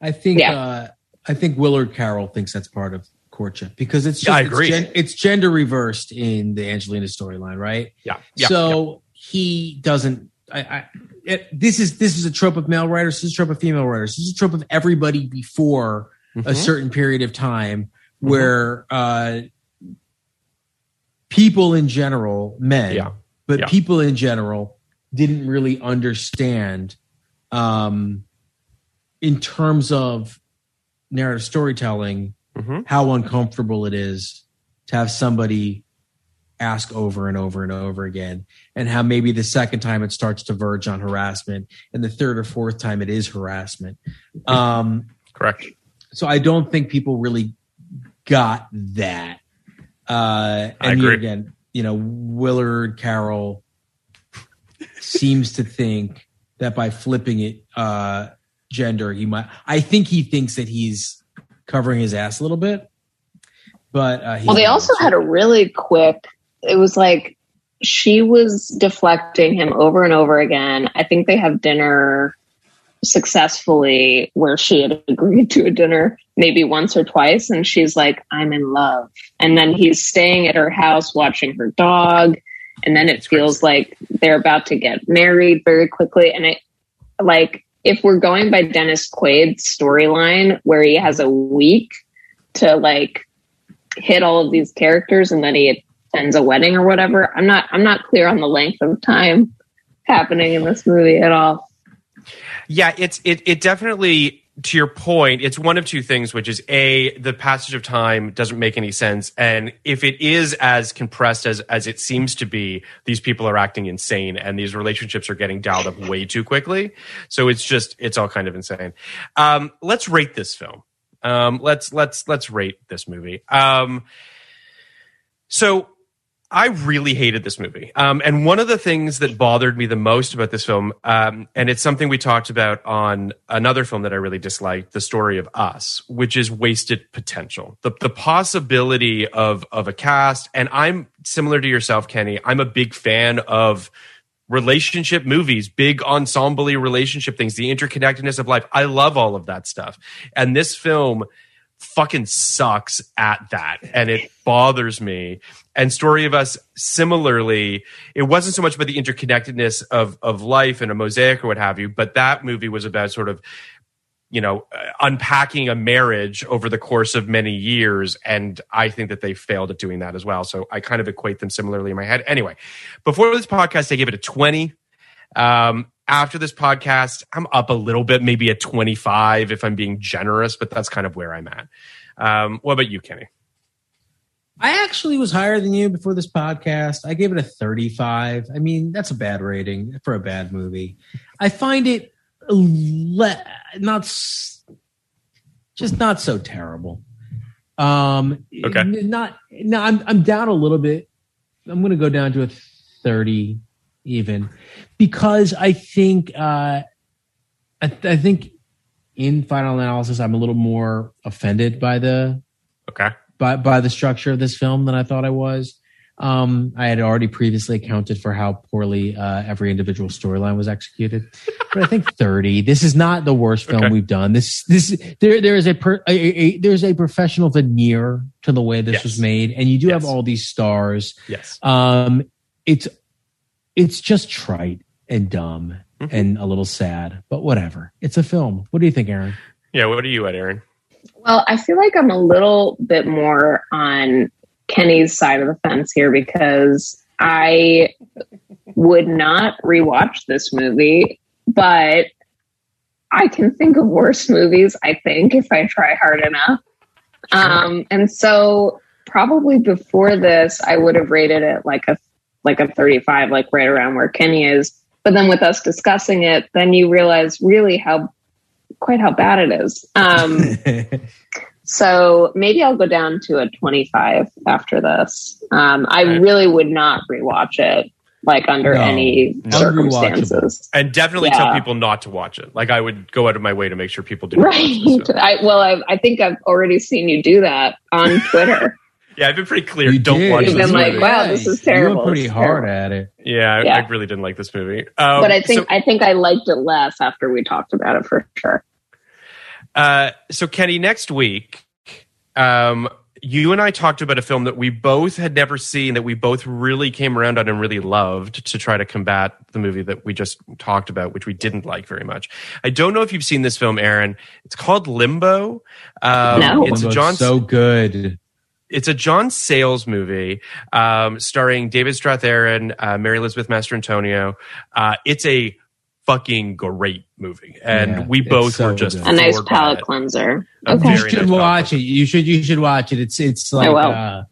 I think
Yeah.
uh, I think Willard Carroll thinks that's part of courtship because it's just,
Yeah, I
it's
agree.
gen- It's, gender reversed in the Angelina storyline, right?
yeah yeah
so he doesn't. I, I it, this is this is a trope of male writers. This is a trope of female writers. This is a trope of everybody before a
Mhm.
certain period of time where uh, people in general, men,
Yeah.
but
Yeah.
people in general didn't really understand um, in terms of narrative storytelling
Mhm.
how uncomfortable it is to have somebody ask over and over and over again and how maybe the second time it starts to verge on harassment and the third or fourth time it is harassment um,
correct
so i don't think people really got that uh, and
I agree.
again you know willard carroll seems to think that by flipping it uh, gender he might i think he thinks that he's covering his ass a little bit but uh, he-
Well, they also had a really quick. It was like she was deflecting him over and over again. I think they have dinner successfully where she had agreed to a dinner maybe once or twice, and she's like, "I'm in love," and then he's staying at her house watching her dog, and then it feels like they're about to get married very quickly, and it like. If we're going by Dennis Quaid's storyline, where he has a week to like hit all of these characters and then he attends a wedding or whatever. I'm not I'm not clear on the length of time happening in this movie at all.
Yeah, it's it it definitely to your point, it's one of two things, which is a the passage of time doesn't make any sense, and if it is as compressed as as it seems to be, these people are acting insane, and these relationships are getting dialed up way too quickly. So it's just it's all kind of insane. Um, let's rate this film. Um, let's let's let's rate this movie. Um, so I really hated this movie. Um, and one of the things that bothered me the most about this film, um, and it's something we talked about on another film that I really disliked, The Story of Us, which is wasted potential. The, the possibility of, of a cast, and I'm similar to yourself, Kenny, I'm a big fan of relationship movies, big ensemble relationship things, the interconnectedness of life. I love all of that stuff. And this film fucking sucks at that and it bothers me. And story of us similarly it wasn't so much about the interconnectedness of of life and a mosaic or what have you but that movie was about sort of you know uh, unpacking a marriage over the course of many years and i think that they failed at doing that as well. So i kind of equate them similarly in my head. Anyway before this podcast i gave it a 20 um, after this podcast, I'm up a little bit, maybe a 25 if I'm being generous, but that's kind of where I'm at. Um, what about you, Kenny?
I actually was higher than you before this podcast. I gave it a 35. I mean, that's a bad rating for a bad movie. I find it le- not just not so terrible. Um
Okay.
not no I'm I'm down a little bit. I'm going to go down to a 30 even because I think uh, I, I think in final analysis I'm a little more offended by the
Okay.
by by the structure of this film than I thought I was. Um, I had already previously accounted for how poorly uh, every individual storyline was executed, but I think thirty. This is not the worst film
Okay.
we've done. This this there there is a, per, a, a, there's a professional veneer to the way this
Yes.
was made, and you do have all these stars.
Yes.
Um, it's it's just trite and dumb
Mm-hmm.
and a little sad, but whatever. It's a film. What do you think, Erin?
Yeah. What are you at, Erin?
Well, I feel like I'm a little bit more on Kenny's side of the fence here because I would not rewatch this movie, but I can think of worse movies, I think, if I try hard enough. Um, and so probably before this, I would have rated it like a like a 35, like right around where Kenny is. But then with us discussing it, then you realize really how quite how bad it is. Um, so maybe I'll go down to a 25 after this. Um, I
Right.
really would not rewatch it like under
No.
any circumstances.
And definitely
Yeah.
tell people not to watch it. Like I would go out of my way to make sure people do.
Right. I, well, I, I think I've already seen you do that on Twitter.
Yeah, I've been pretty clear.
You
Don't
did.
watch
You've
this
been like,
movie.
wow, this is
You
terrible.
pretty
It's
hard
terrible.
at it.
Yeah, I,
Yeah.
I really didn't like this movie. Um,
But I think
so,
I think I liked it less after we talked about it for sure.
uh, so Kenny, next week, um, you and I talked about a film that we both had never seen that we both really came around on and really loved to try to combat the movie that we just talked about, which we didn't like very much. I don't know if you've seen this film, Erin. It's called Limbo. Um,
No.
It's a
Limbo's
John
so good.
It's a John Sayles movie um, starring David Strathairn, uh, Mary Elizabeth Mastrantonio. Uh, it's a fucking great movie, and
Yeah,
we both
so
were just.
A nice palate cleanser. Okay.
You should
nice
watch it. You should. You should watch it. It's. It's like.
will.
Uh,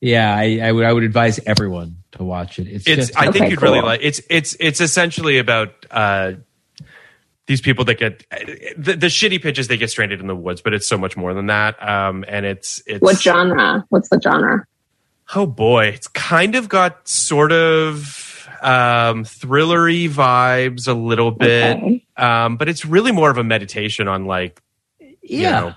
yeah, I, I would. I would advise everyone to watch it. It's.
It's.
just,
I think
Okay,
you'd really like. It's. It's. It's essentially about. Uh, these people that get the, the shitty pitches they get stranded in the woods but it's so much more than that um and it's it's
What genre? What's the genre?
Oh boy, it's kind of got sort of um thrillery vibes a little bit.
Okay.
Um but it's really more of a meditation on like
yeah.
know,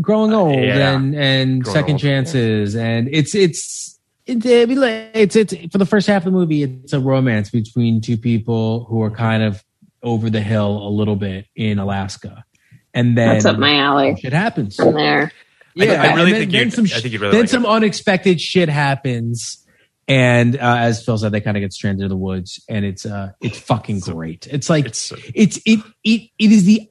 growing old
yeah.
and and
Growing
second
old.
chances and it's it's it's I mean, it's it's for the first half of the movie it's a romance between two people who are kind of over the hill a little bit in Alaska and then
That's up my alley.
shit happens
I'm there.
I- I really
and
think
then
you'd-
some,
I think you'd really
then
like
some
it.
unexpected shit happens and uh, as Phil said they kind of get stranded in the woods and it's uh it's fucking great it's like
it's
it's it it it is the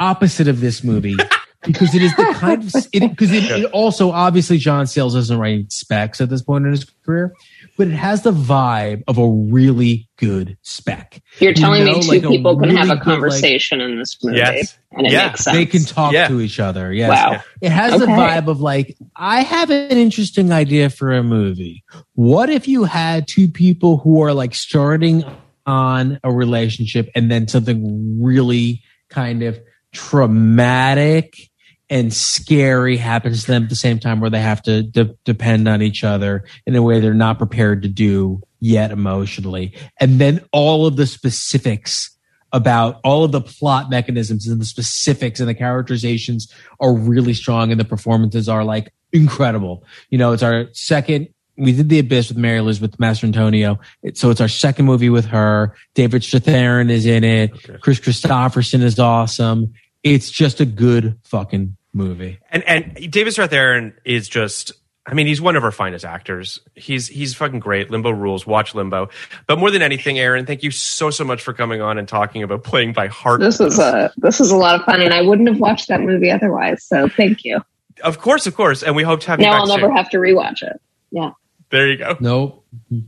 opposite of this movie because it is the kind of it because it, it also obviously John Sayles isn't writing specs at this point in his career, but it has the vibe of a really good spec.
You're
You
telling
know,
me two
like
people can have
really
a
good,
conversation in this movie,
Yes.
and it
Yeah.
makes sense.
They can talk
Yeah.
to each other. Yes.
Wow.
It has the vibe of like, I have an interesting idea for a movie. What if you had two people who are like starting on a relationship and then something really kind of traumatic and scary happens to them at the same time where they have to de- depend on each other in a way they're not prepared to do yet emotionally. And then all of the specifics about all of the plot mechanisms and the specifics and the characterizations are really strong and the performances are like incredible. You know, it's our second we did the abyss with Mary Elizabeth Mastrantonio so it's our second movie with her. David Strathairn is in it. Kris Kristofferson is awesome. It's just a good fucking movie.
and and David Strathairn is just I mean, he's one of our finest actors. He's he's fucking great. Limbo rules. Watch Limbo. But more than anything, Erin, thank you so so much for coming on and talking about playing by heart.
This is a this is a lot of fun, and I wouldn't have watched that movie otherwise. So thank you.
Of course, of course, and we hope to have you
Now
back
I'll never
soon.
have to rewatch it. Yeah.
There you go.
No,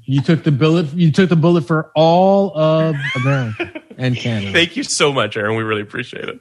You took the bullet. You took the bullet for all of America and Canada.
Thank you so much, Erin. We really appreciate it.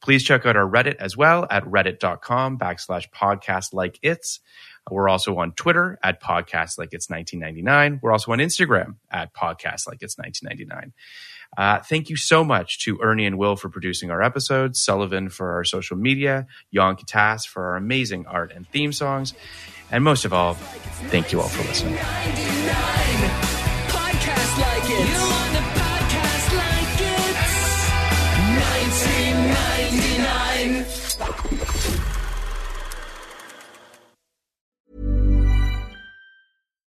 Please check out our Reddit as well at reddit.com backslash podcast like it's. We're also on Twitter at podcast like it's 1999. We're also on Instagram at podcast like it's 1999. Uh, thank you so much to Ernie and Will for producing our episodes, Sullivan for our social media, Jan Katas for our amazing art and theme songs, and most of all, thank you all for listening.